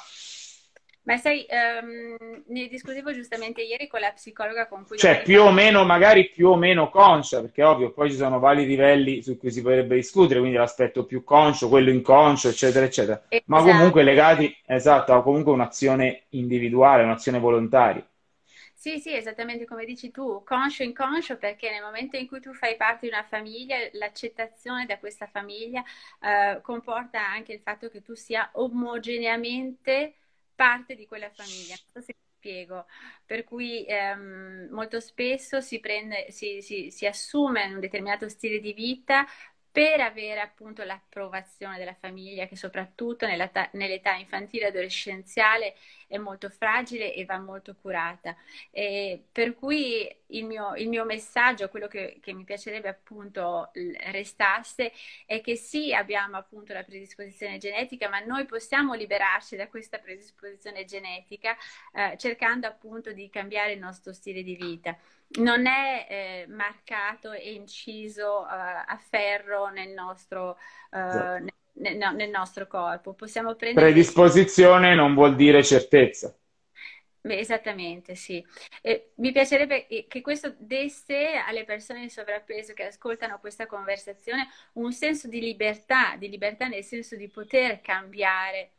B: Ma sai, um, ne discutevo giustamente ieri con la psicologa con cui...
A: Cioè, più o meno, magari più o meno conscia, perché ovvio, poi ci sono vari livelli su cui si potrebbe discutere, quindi l'aspetto più conscio, quello inconscio, eccetera, eccetera. Esatto. Ma comunque legati, esatto, a comunque un'azione individuale, un'azione volontaria.
B: Sì, sì, esattamente come dici tu, conscio inconscio, perché nel momento in cui tu fai parte di una famiglia, l'accettazione da questa famiglia eh, comporta anche il fatto che tu sia omogeneamente parte di quella famiglia. Non so se spiego. Per cui ehm, molto spesso si, prende, si, si, si assume un determinato stile di vita per avere appunto l'approvazione della famiglia che soprattutto nell'età, nell'età infantile e adolescenziale è molto fragile e va molto curata. E per cui il mio, il mio messaggio, quello che, che, mi piacerebbe appunto restasse, è che sì, abbiamo appunto la predisposizione genetica, ma noi possiamo liberarci da questa predisposizione genetica eh, cercando appunto di cambiare il nostro stile di vita non è eh, marcato e inciso uh, a ferro nel nostro, uh, esatto. nel, no, nel nostro corpo. Possiamo prendere...
A: Predisposizione non vuol dire certezza.
B: Beh, esattamente, sì. E mi piacerebbe che questo desse alle persone in sovrappeso che ascoltano questa conversazione un senso di libertà, di libertà nel senso di poter cambiare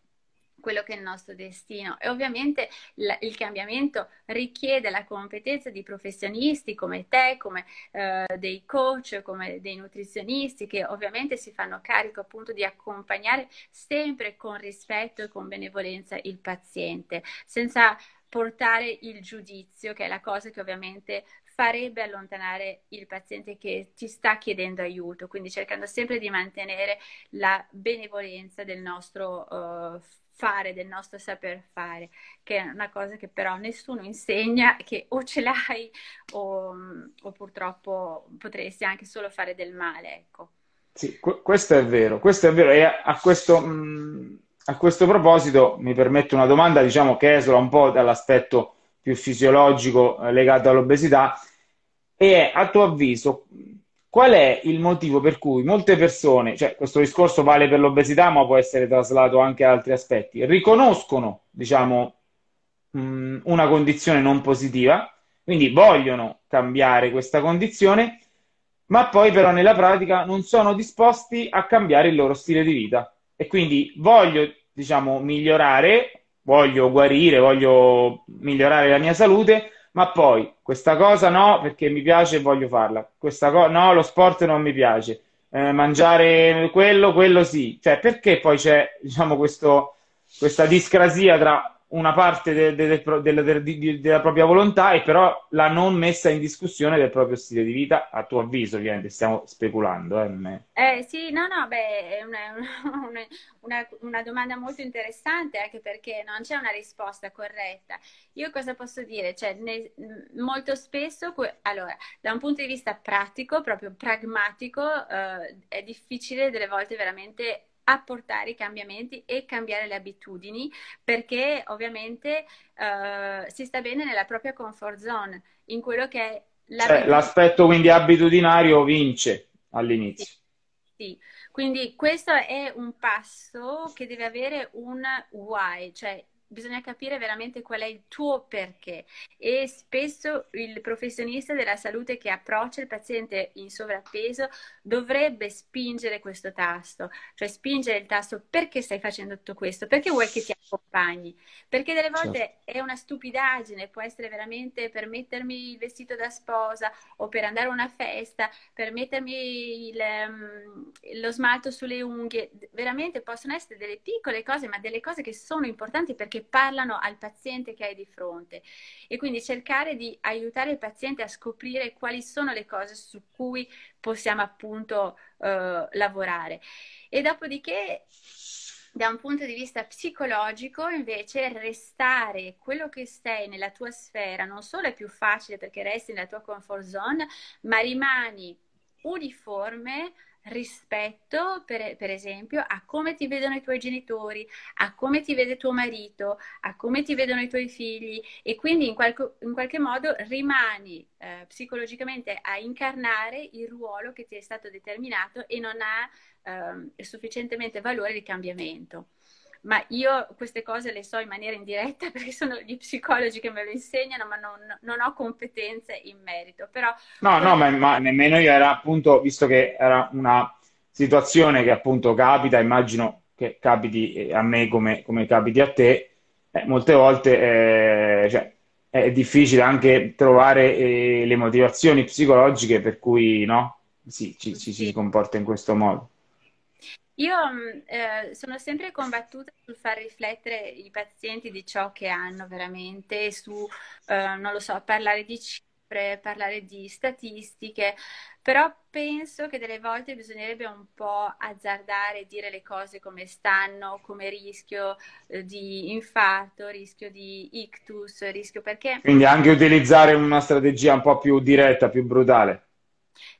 B: quello che è il nostro destino. E ovviamente il cambiamento richiede la competenza di professionisti come te, come eh, dei coach, come dei nutrizionisti che ovviamente si fanno carico appunto di accompagnare sempre con rispetto e con benevolenza il paziente, senza portare il giudizio, che è la cosa che ovviamente farebbe allontanare il paziente che ti sta chiedendo aiuto, quindi cercando sempre di mantenere la benevolenza del nostro uh, fare, del nostro saper fare, che è una cosa che però nessuno insegna, che o ce l'hai o, o purtroppo potresti anche solo fare del male, ecco.
A: Sì, questo è vero, questo è vero. E a questo, a questo proposito mi permetto una domanda, diciamo, che esula un po' dall'aspetto più fisiologico eh, legato all'obesità, e a tuo avviso, Qual è il motivo per cui molte persone, cioè questo discorso vale per l'obesità, ma può essere traslato anche a altri aspetti, riconoscono, diciamo, una condizione non positiva, quindi vogliono cambiare questa condizione, ma poi però nella pratica non sono disposti a cambiare il loro stile di vita. E quindi voglio, diciamo, migliorare, voglio guarire, voglio migliorare la mia salute, ma poi questa cosa no perché mi piace e voglio farla, questa cosa no, lo sport non mi piace, eh, mangiare quello, quello sì, cioè perché poi c'è diciamo questo, questa discrasia tra una parte de, de, de, della propria volontà e però la non messa in discussione del proprio stile di vita, a tuo avviso, ovviamente, stiamo speculando.
B: Eh, eh sì, no, no, beh, è una, [laughs] una, una, una, domanda molto interessante anche perché non c'è una risposta corretta. Io cosa posso dire? Cioè, ne, molto spesso, allora, da un punto di vista pratico, proprio pragmatico, eh, è difficile delle volte veramente apportare i cambiamenti e cambiare le abitudini perché ovviamente uh, si sta bene nella propria comfort zone, in quello che è
A: cioè, l'aspetto quindi abitudinario vince all'inizio.
B: Sì. sì. quindi questo è un passo che deve avere un why, cioè bisogna capire veramente qual è il tuo perché. E spesso il professionista della salute che approccia il paziente in sovrappeso dovrebbe spingere questo tasto, cioè spingere il tasto perché stai facendo tutto questo, perché vuoi che ti accompagni, perché delle volte certo. è una stupidaggine, può essere veramente per mettermi il vestito da sposa o per andare a una festa, per mettermi il, um, lo smalto sulle unghie, veramente possono essere delle piccole cose, ma delle cose che sono importanti perché che parlano al paziente che hai di fronte e quindi cercare di aiutare il paziente a scoprire quali sono le cose su cui possiamo appunto eh, lavorare. E dopodiché da un punto di vista psicologico, invece, restare quello che sei nella tua sfera non solo è più facile perché resti nella tua comfort zone, ma rimani uniforme rispetto, per, per, esempio, a come ti vedono i tuoi genitori, a come ti vede tuo marito, a come ti vedono i tuoi figli e quindi in, qualche, in qualche modo rimani eh, psicologicamente a incarnare il ruolo che ti è stato determinato e non ha eh, sufficientemente valore di cambiamento ma io queste cose le so in maniera indiretta [laughs] perché sono gli psicologi che me lo insegnano, ma non, non ho competenze in merito. Però,
A: no, no, ma, ma, nemmeno io era appunto, visto che era una situazione che appunto capita, immagino che capiti eh, a me come, come capiti a te, eh, molte volte eh, cioè, è difficile anche trovare eh, le motivazioni psicologiche per cui no, sì, ci, ci si comporta in questo modo.
B: Io mm, eh, sono sempre combattuta sul far riflettere i pazienti di ciò che hanno veramente, su, eh, non lo so, parlare di cifre, parlare di statistiche, però penso che delle volte bisognerebbe un po' azzardare, dire le cose come stanno, come rischio eh, di infarto, rischio di ictus, rischio perché...
A: Quindi anche utilizzare una strategia un po' più diretta, più brutale.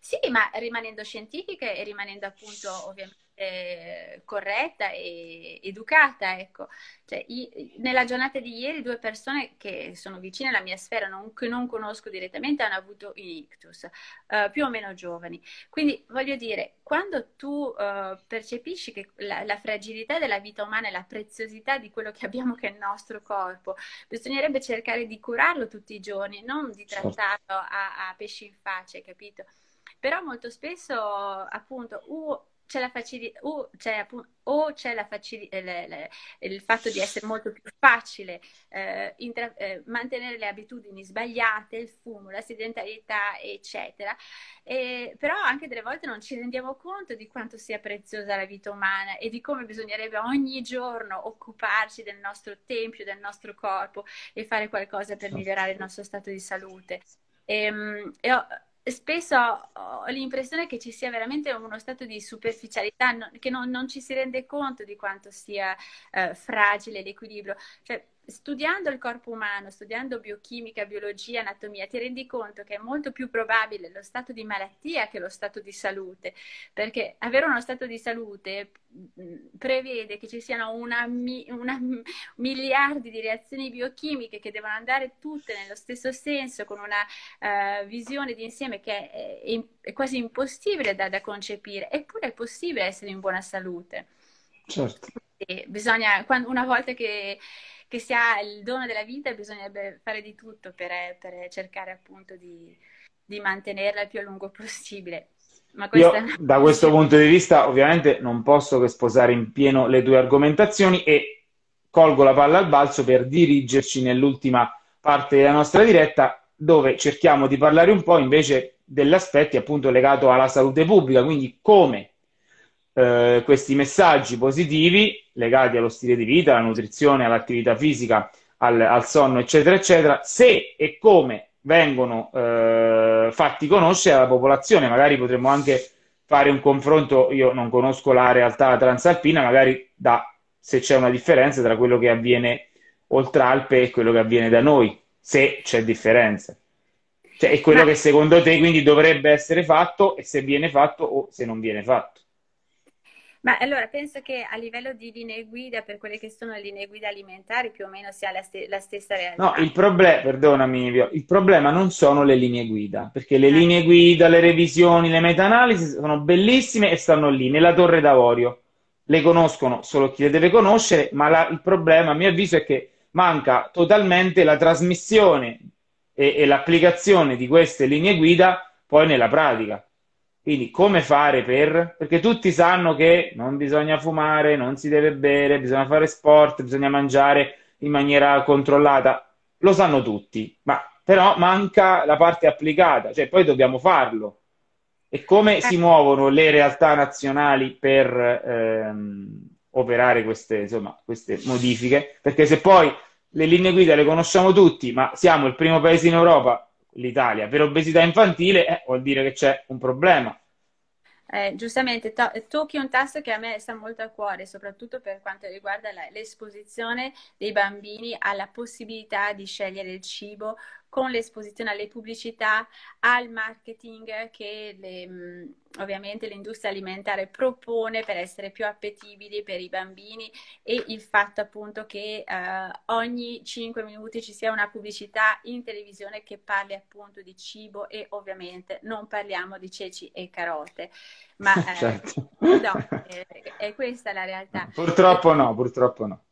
B: Sì, ma rimanendo scientifiche e rimanendo appunto ovviamente eh, corretta e educata, ecco. Cioè, i, nella giornata di ieri due persone che sono vicine alla mia sfera, non, che non conosco direttamente, hanno avuto un ictus, uh, più o meno giovani. Quindi voglio dire, quando tu uh, percepisci che la, la, fragilità della vita umana e la preziosità di quello che abbiamo che è il nostro corpo, bisognerebbe cercare di curarlo tutti i giorni, non di certo. trattarlo a, a pesci in faccia, capito? Però molto spesso, appunto, uh, c'è la facilità, o c'è, o c'è la facili- le, le, il fatto di essere molto più facile eh, intra- eh, mantenere le abitudini sbagliate, il fumo, la sedentarietà, eccetera. E, però anche delle volte non ci rendiamo conto di quanto sia preziosa la vita umana e di come bisognerebbe ogni giorno occuparci del nostro tempio, del nostro corpo e fare qualcosa per migliorare il nostro stato di salute. E, ehm, e ho, spesso ho l'impressione che ci sia veramente uno stato di superficialità, che non, non ci si rende conto di quanto sia eh, fragile l'equilibrio. Cioè, studiando il corpo umano, studiando biochimica, biologia, anatomia, ti rendi conto che è molto più probabile lo stato di malattia che lo stato di salute, perché avere uno stato di salute prevede che ci siano una, una, [laughs] miliardi di reazioni biochimiche che devono andare tutte nello stesso senso, con una uh, visione d'insieme che è, è, è quasi impossibile da, da, concepire, eppure è possibile essere in buona salute.
A: Certo.
B: E bisogna, quando, una volta che che si ha il dono della vita bisognerebbe fare di tutto per, per cercare appunto di, di, mantenerla il più a lungo possibile.
A: Ma Io, è... da questo punto di vista, ovviamente non posso che sposare in pieno le tue argomentazioni e colgo la palla al balzo per dirigerci nell'ultima parte della nostra diretta, dove cerchiamo di parlare un po' invece degli aspetti appunto legati alla salute pubblica, quindi come eh, questi messaggi positivi legati allo stile di vita, alla nutrizione, all'attività fisica, al, al sonno, eccetera, eccetera, se e come vengono eh, fatti conoscere alla popolazione. Magari potremmo anche fare un confronto, io non conosco la realtà transalpina, magari da se c'è una differenza tra quello che avviene oltre Alpe e quello che avviene da noi, se c'è differenza. Cioè, è quello Ma... che secondo te quindi dovrebbe essere fatto e se viene fatto o se non viene fatto.
B: Ma allora penso che a livello di linee guida, per quelle che sono le linee guida alimentari, più o meno sia la, st- la stessa realtà.
A: No, il problema, perdonami, il problema non sono le linee guida, perché le eh. linee guida, le revisioni, le meta-analisi sono bellissime e stanno lì, nella torre d'avorio. Le conoscono solo chi le deve conoscere, ma la, il problema, a mio avviso, è che manca totalmente la trasmissione e, e l'applicazione di queste linee guida poi nella pratica. Quindi come fare per? Perché tutti sanno che non bisogna fumare, non si deve bere, bisogna fare sport, bisogna mangiare in maniera controllata. Lo sanno tutti, ma però manca la parte applicata, cioè poi dobbiamo farlo. E come si eh. muovono le realtà nazionali per ehm, operare queste, insomma, queste modifiche? Perché se poi le linee guida le conosciamo tutti, ma siamo il primo paese in Europa l'Italia per obesità infantile, eh, vuol dire che c'è un problema.
B: Eh, giustamente, to- tocchi un tasto che a me sta molto a cuore, soprattutto per quanto riguarda la- l'esposizione dei bambini alla possibilità di scegliere il cibo con l'esposizione alle pubblicità, al marketing che le, mm, ovviamente l'industria alimentare propone per essere più appetibili per i bambini e il fatto appunto che eh, ogni 5 minuti ci sia una pubblicità in televisione che parli appunto di cibo e ovviamente non parliamo di ceci e carote, ma [laughs] eh, certo. no, è, è questa la realtà.
A: Purtroppo no, purtroppo no.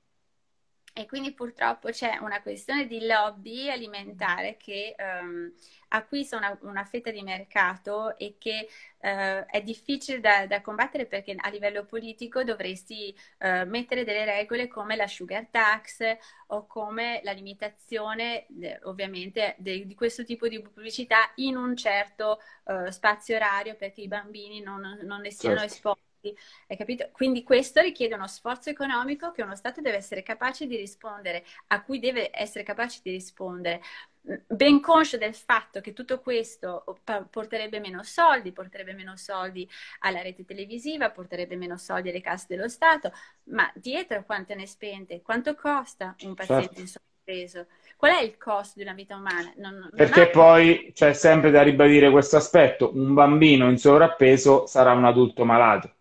B: E quindi purtroppo c'è una questione di lobby alimentare che um, acquista una, una, fetta di mercato e che uh, è difficile da, da, combattere perché a livello politico dovresti uh, mettere delle regole come la sugar tax o come la limitazione de, ovviamente de, di questo tipo di pubblicità in un certo uh, spazio orario perché i bambini non, non ne siano certo. esposti hai capito? Quindi questo richiede uno sforzo economico che uno Stato deve essere capace di rispondere, a cui deve essere capace di rispondere. Ben conscio del fatto che tutto questo porterebbe meno soldi, porterebbe meno soldi alla rete televisiva, porterebbe meno soldi alle casse dello Stato, ma dietro quante ne spende? Quanto costa un paziente certo. in sovrappeso? Qual è il costo di una vita umana? Non, non
A: Perché ha... poi c'è sempre da ribadire questo aspetto, un bambino in sovrappeso sarà un adulto malato.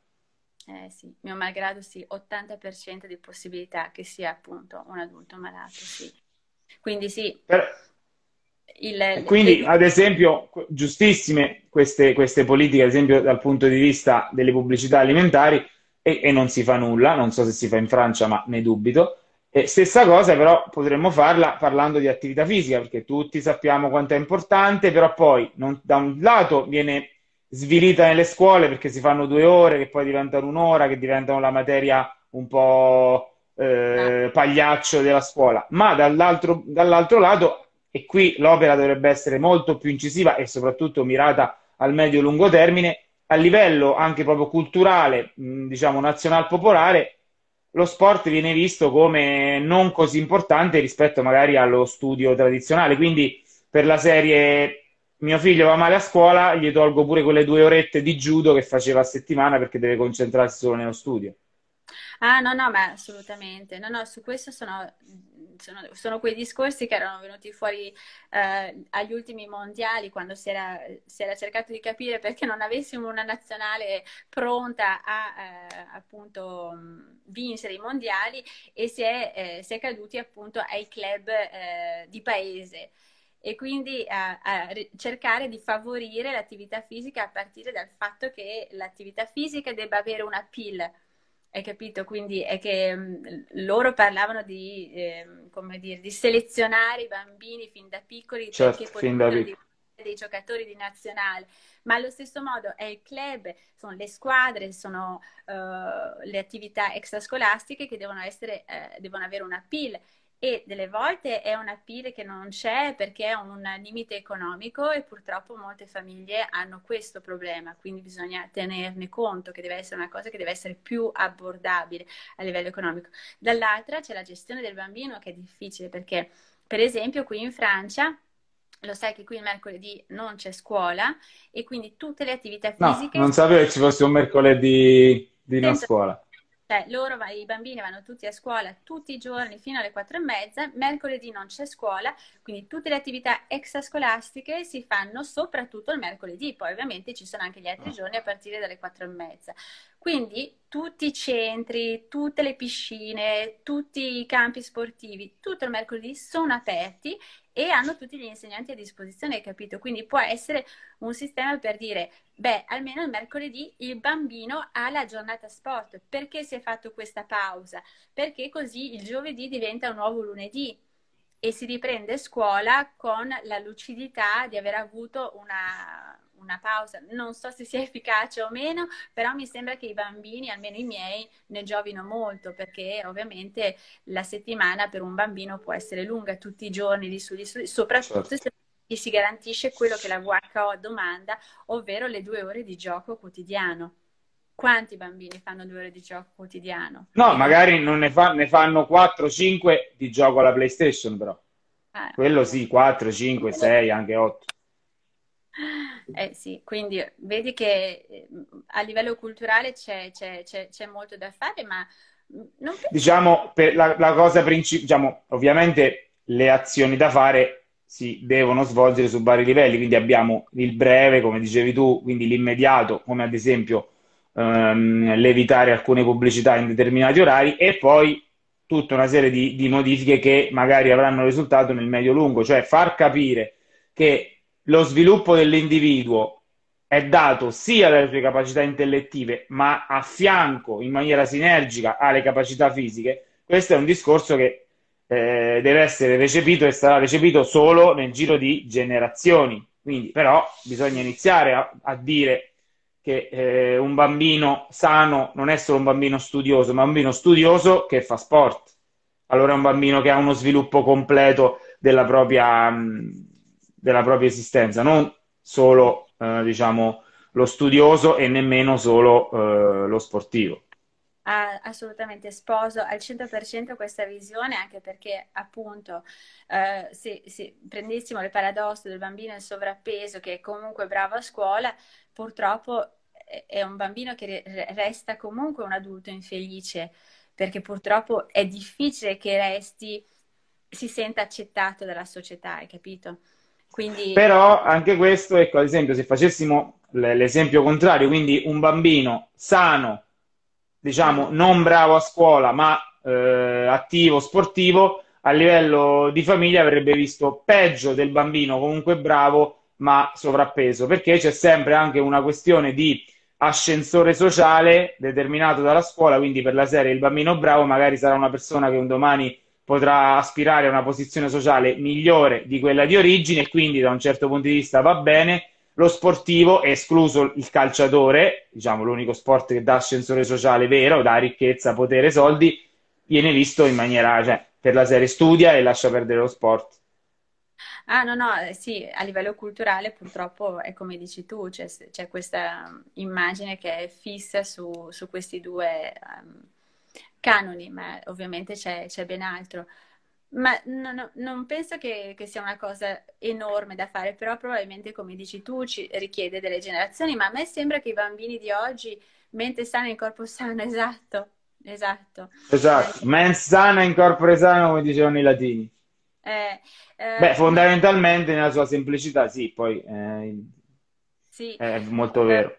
B: Eh sì, mio malgrado sì, 80% di possibilità che sia appunto un adulto malato, sì. Quindi sì.
A: Per... Il, quindi, le... ad esempio, giustissime queste, queste, politiche, ad esempio dal punto di vista delle pubblicità alimentari, e, e, non si fa nulla, non so se si fa in Francia, ma ne dubito. E stessa cosa però potremmo farla parlando di attività fisica, perché tutti sappiamo quanto è importante, però poi non, da un lato viene svilita nelle scuole perché si fanno due ore, che poi diventano un'ora, che diventano la materia un po' eh, ah. pagliaccio della scuola. Ma dall'altro, dall'altro lato, e qui l'opera dovrebbe essere molto più incisiva e soprattutto mirata al medio-lungo termine, a livello anche proprio culturale, diciamo nazional popolare, lo sport viene visto come non così importante rispetto magari allo studio tradizionale. Quindi per la serie mio figlio va male a scuola, gli tolgo pure quelle due orette di judo che faceva a settimana perché deve concentrarsi solo nello studio.
B: Ah, no, no, ma assolutamente. No, no, su questo sono, sono, sono quei discorsi che erano venuti fuori eh, agli ultimi mondiali, quando si era, si era, cercato di capire perché non avessimo una nazionale pronta a eh, appunto vincere i mondiali e si è, eh, si è caduti appunto ai club eh, di paese e quindi a, a, cercare di favorire l'attività fisica a partire dal fatto che l'attività fisica debba avere una PIL hai capito? Quindi è che mh, loro parlavano di, eh, come dire, di selezionare i bambini fin da piccoli certo, perché potessero diventare dei giocatori di nazionale, ma allo stesso modo è il club, sono le squadre, sono uh, le attività extrascolastiche che devono, essere, uh, devono avere una PIL e delle volte è una PIL che non c'è perché è un limite economico e purtroppo molte famiglie hanno questo problema, quindi bisogna tenerne conto che deve essere una cosa che deve essere più abbordabile a livello economico. Dall'altra c'è la gestione del bambino che è difficile perché per esempio qui in Francia lo sai che qui il mercoledì non c'è scuola e quindi tutte le attività fisiche...
A: No, non sapevo che ci fosse un mercoledì di non scuola.
B: Cioè, loro, i bambini vanno tutti a scuola tutti i giorni fino alle quattro e mezza, mercoledì non c'è scuola, quindi tutte le attività extrascolastiche si fanno soprattutto il mercoledì, poi ovviamente ci sono anche gli altri giorni a partire dalle quattro e mezza. Quindi tutti i centri, tutte le piscine, tutti i campi sportivi, tutto il mercoledì sono aperti e hanno tutti gli insegnanti a disposizione, capito? Quindi può essere un sistema per dire, beh, almeno il mercoledì il bambino ha la giornata sport. Perché si è fatto questa pausa? Perché così il giovedì diventa un nuovo lunedì e si riprende scuola con la lucidità di aver avuto una, una pausa. Non so se sia efficace o meno, però mi sembra che i bambini, almeno i miei, ne giovino molto perché ovviamente la settimana per un bambino può essere lunga tutti i giorni di studi, soprattutto certo. se gli si garantisce quello che la WHO domanda, ovvero le due ore di gioco quotidiano. Quanti bambini fanno due ore di gioco quotidiano?
A: No, magari non ne, fa, ne fanno 4-5 di gioco alla PlayStation, però. Ah, Quello sì, 4, 5, 6, anche 8.
B: Eh sì, quindi vedi che eh, a livello culturale c'è, c'è, c'è, c'è molto da fare, ma
A: mm, non penso... Diciamo, la, la, cosa principale, diciamo, ovviamente le azioni da fare si devono svolgere su vari livelli, quindi abbiamo il breve, come dicevi tu, quindi l'immediato, come ad esempio ehm, l'evitare alcune pubblicità in determinati orari, e poi tutta una serie di, di modifiche che magari avranno risultato nel medio-lungo, cioè far capire che lo sviluppo dell'individuo è dato sia dalle sue capacità intellettive, ma a fianco, in maniera sinergica, alle capacità fisiche, questo è un discorso che eh, deve essere recepito e sarà recepito solo nel giro di generazioni. Quindi, però, bisogna iniziare a, a dire che eh, un bambino sano non è solo un bambino studioso, ma un bambino studioso che fa sport. Allora è un bambino che ha uno sviluppo completo della propria, mh, della propria esistenza, non solo eh, diciamo, lo studioso e nemmeno solo eh, lo sportivo.
B: Ah, assolutamente sposo al 100% questa visione anche perché appunto eh, se, se, prendessimo il paradosso del bambino in sovrappeso che è comunque bravo a scuola purtroppo è un bambino che resta comunque un adulto infelice perché purtroppo è difficile che resti si senta accettato dalla società hai capito?
A: Quindi... Però anche questo, ecco, ad esempio, se facessimo l'esempio contrario, quindi un bambino sano, diciamo, non bravo a scuola, ma eh, attivo, sportivo, a livello di famiglia avrebbe visto peggio del bambino comunque bravo, ma sovrappeso, perché c'è sempre anche una questione di ascensore sociale determinato dalla scuola, quindi per la serie il bambino bravo magari sarà una persona che un domani potrà aspirare a una posizione sociale migliore di quella di origine e quindi da un certo punto di vista va bene. Lo sportivo, escluso il calciatore, diciamo l'unico sport che dà ascensore sociale vero, dà ricchezza, potere, soldi, viene visto in maniera, cioè, per la serie studia e lascia perdere lo sport.
B: Ah, no, no, eh, sì, a livello culturale purtroppo è come dici tu, c'è, c'è questa immagine che è fissa su, su questi due um, canoni, ma ovviamente c'è, c'è ben altro. Ma non, non penso che, che, sia una cosa enorme da fare, però probabilmente, come dici tu, ci richiede delle generazioni, ma a me sembra che i bambini di oggi, mente sana in corpo sano, [laughs] esatto, esatto.
A: Esatto, eh, mens sana in corpo sano, come dicevano i latini. Eh, eh, Beh, fondamentalmente nella sua semplicità, sì, poi eh, sì. è molto vero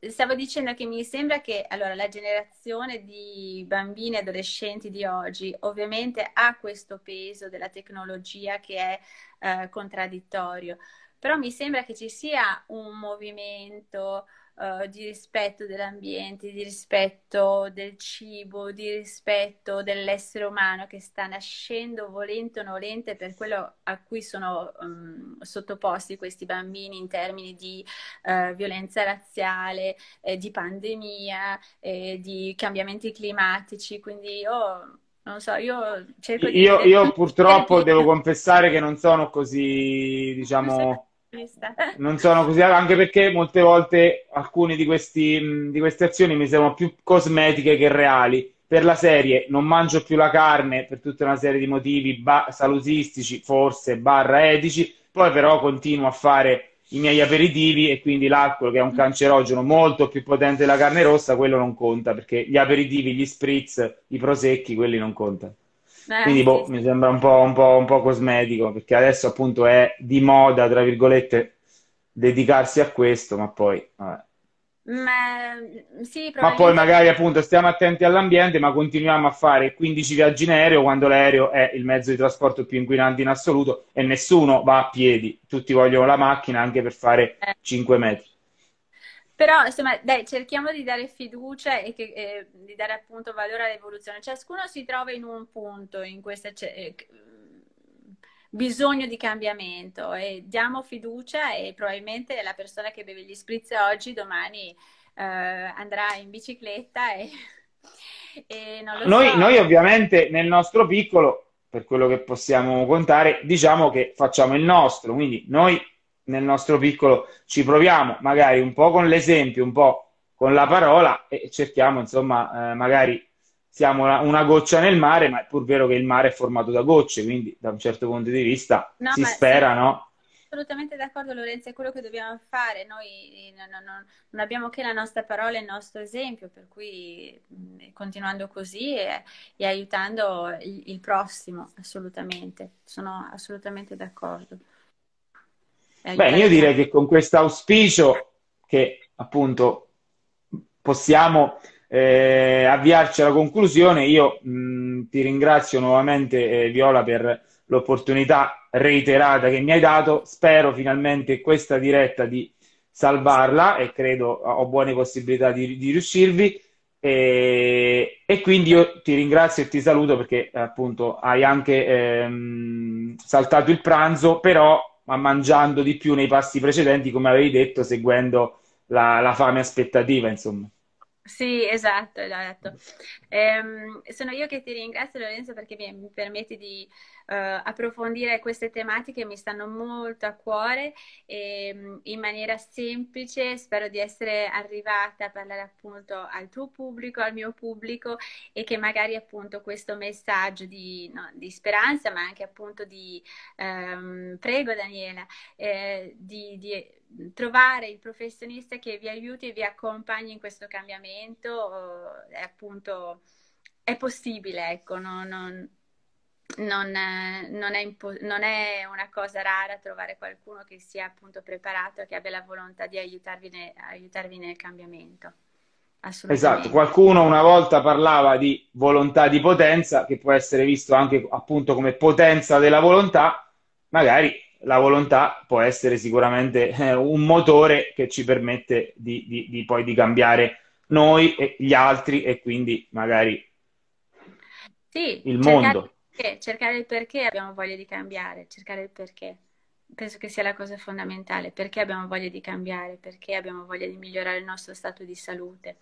B: stavo dicendo che mi sembra che allora, la generazione di bambini e adolescenti di oggi ovviamente ha questo peso della tecnologia che è eh, contraddittorio, però mi sembra che ci sia un movimento uh, di rispetto dell'ambiente, di rispetto del cibo, di rispetto dell'essere umano che sta nascendo volente o nolente per quello a cui sono um, sottoposti questi bambini in termini di uh, violenza razziale, eh, di pandemia, eh, di cambiamenti climatici. Quindi io non so, io cerco di...
A: Io, io purtroppo [laughs] devo confessare che non sono così, diciamo non sono così, anche perché molte volte alcune di, questi, di queste azioni mi sembrano più cosmetiche che reali. Per la serie non mangio più la carne per tutta una serie di motivi ba- salutistici, forse, barra etici, poi però continuo a fare i miei aperitivi e quindi l'alcol che è un cancerogeno molto più potente della carne rossa, quello non conta perché gli aperitivi, gli spritz, i prosecchi, quelli non contano. Eh, Quindi boh, sì, mi sembra un po', un, po', un po' cosmetico, perché adesso appunto è di moda, tra virgolette, dedicarsi a questo, ma poi... Vabbè. Ma, sì, ma poi magari appunto stiamo attenti all'ambiente, ma continuiamo a fare 15 viaggi in aereo quando l'aereo è il mezzo di trasporto più inquinante in assoluto e nessuno va a piedi, tutti vogliono la macchina anche per fare eh. 5 metri.
B: Però, insomma, dai, cerchiamo di dare fiducia e che, eh, di dare appunto valore all'evoluzione. Ciascuno si trova in un punto in questa eh, bisogno di cambiamento e diamo fiducia e probabilmente la persona che beve gli spritz oggi domani eh, andrà in bicicletta e, [laughs]
A: e non lo noi, so. Noi ovviamente nel nostro piccolo, per quello che possiamo contare, diciamo che facciamo il nostro, quindi noi nel nostro piccolo ci proviamo, magari un po' con l'esempio, un po' con la parola e cerchiamo, insomma, eh, magari siamo una, una, goccia nel mare, ma è pur vero che il mare è formato da gocce, quindi da un certo punto di vista no, si spera, sì. no?
B: Assolutamente d'accordo Lorenzo, è quello che dobbiamo fare, noi non, non, non, abbiamo che la nostra parola e il nostro esempio, per cui continuando così e, e aiutando il, il prossimo, assolutamente, sono assolutamente d'accordo.
A: Beh, io direi che con questo auspicio che appunto possiamo eh, avviarci alla conclusione, io mh, ti ringrazio nuovamente eh, Viola per l'opportunità reiterata che mi hai dato. Spero finalmente questa diretta di salvarla e credo ho buone possibilità di, di riuscirvi. E, e, quindi io ti ringrazio e ti saluto perché appunto hai anche ehm, saltato il pranzo, però ma mangiando di più nei passi precedenti, come avevi detto, seguendo la, la fame aspettativa, insomma.
B: Sì, esatto, esatto. Ehm, sono io che ti ringrazio Lorenzo perché mi, mi permetti di uh, approfondire queste tematiche che mi stanno molto a cuore e, mm, in maniera semplice. Spero di essere arrivata a parlare appunto al tuo pubblico, al mio pubblico e che magari appunto questo messaggio di, no, di speranza, ma anche appunto di um, prego Daniela, eh, di, di trovare il professionista che vi aiuti e vi accompagni in questo cambiamento è appunto è possibile, ecco, non, non, non, non, è impo- non, è una cosa rara trovare qualcuno che sia appunto preparato e che abbia la volontà di aiutarvi, ne- aiutarvi nel cambiamento.
A: Esatto, qualcuno una volta parlava di volontà di potenza, che può essere visto anche appunto come potenza della volontà, magari la volontà può essere sicuramente eh, un motore che ci permette di, di, di poi di cambiare noi e gli altri e quindi magari
B: sì, il mondo perché, cercare il perché abbiamo voglia di cambiare, cercare il perché. Penso che sia la cosa fondamentale, perché abbiamo voglia di cambiare, perché abbiamo voglia di migliorare il nostro stato di salute.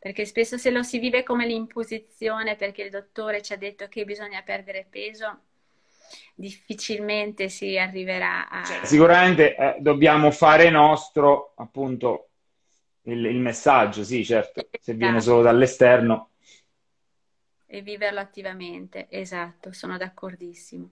B: Perché spesso se lo si vive come l'imposizione, perché il dottore ci ha detto che bisogna perdere peso, difficilmente si arriverà a...
A: Cioè, sicuramente eh, dobbiamo fare nostro appunto il, il, messaggio, sì, certo, se viene esatto. solo dall'esterno.
B: E viverlo attivamente. Esatto, sono d'accordissimo.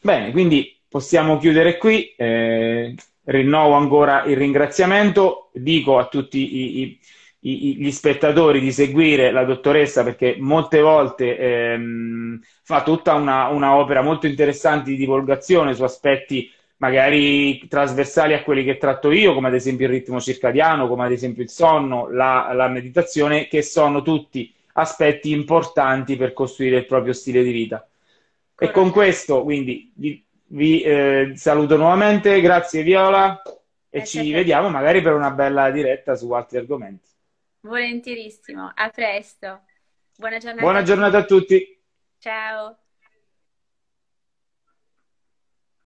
A: Bene, quindi possiamo chiudere qui. Eh, rinnovo ancora il ringraziamento. Dico a tutti i, i gli spettatori di seguire la dottoressa perché molte volte ehm, fa tutta una, una, opera molto interessante di divulgazione su aspetti magari trasversali a quelli che tratto io, come ad esempio il ritmo circadiano, come ad esempio il sonno, la, la meditazione, che sono tutti aspetti importanti per costruire il proprio stile di vita. Corretto. E con questo, quindi, vi, vi eh, saluto nuovamente, grazie Viola e grazie ci vediamo magari per una bella diretta su altri argomenti.
B: Volentierissimo, a presto. Buona giornata.
A: Buona giornata a tutti.
B: Ciao.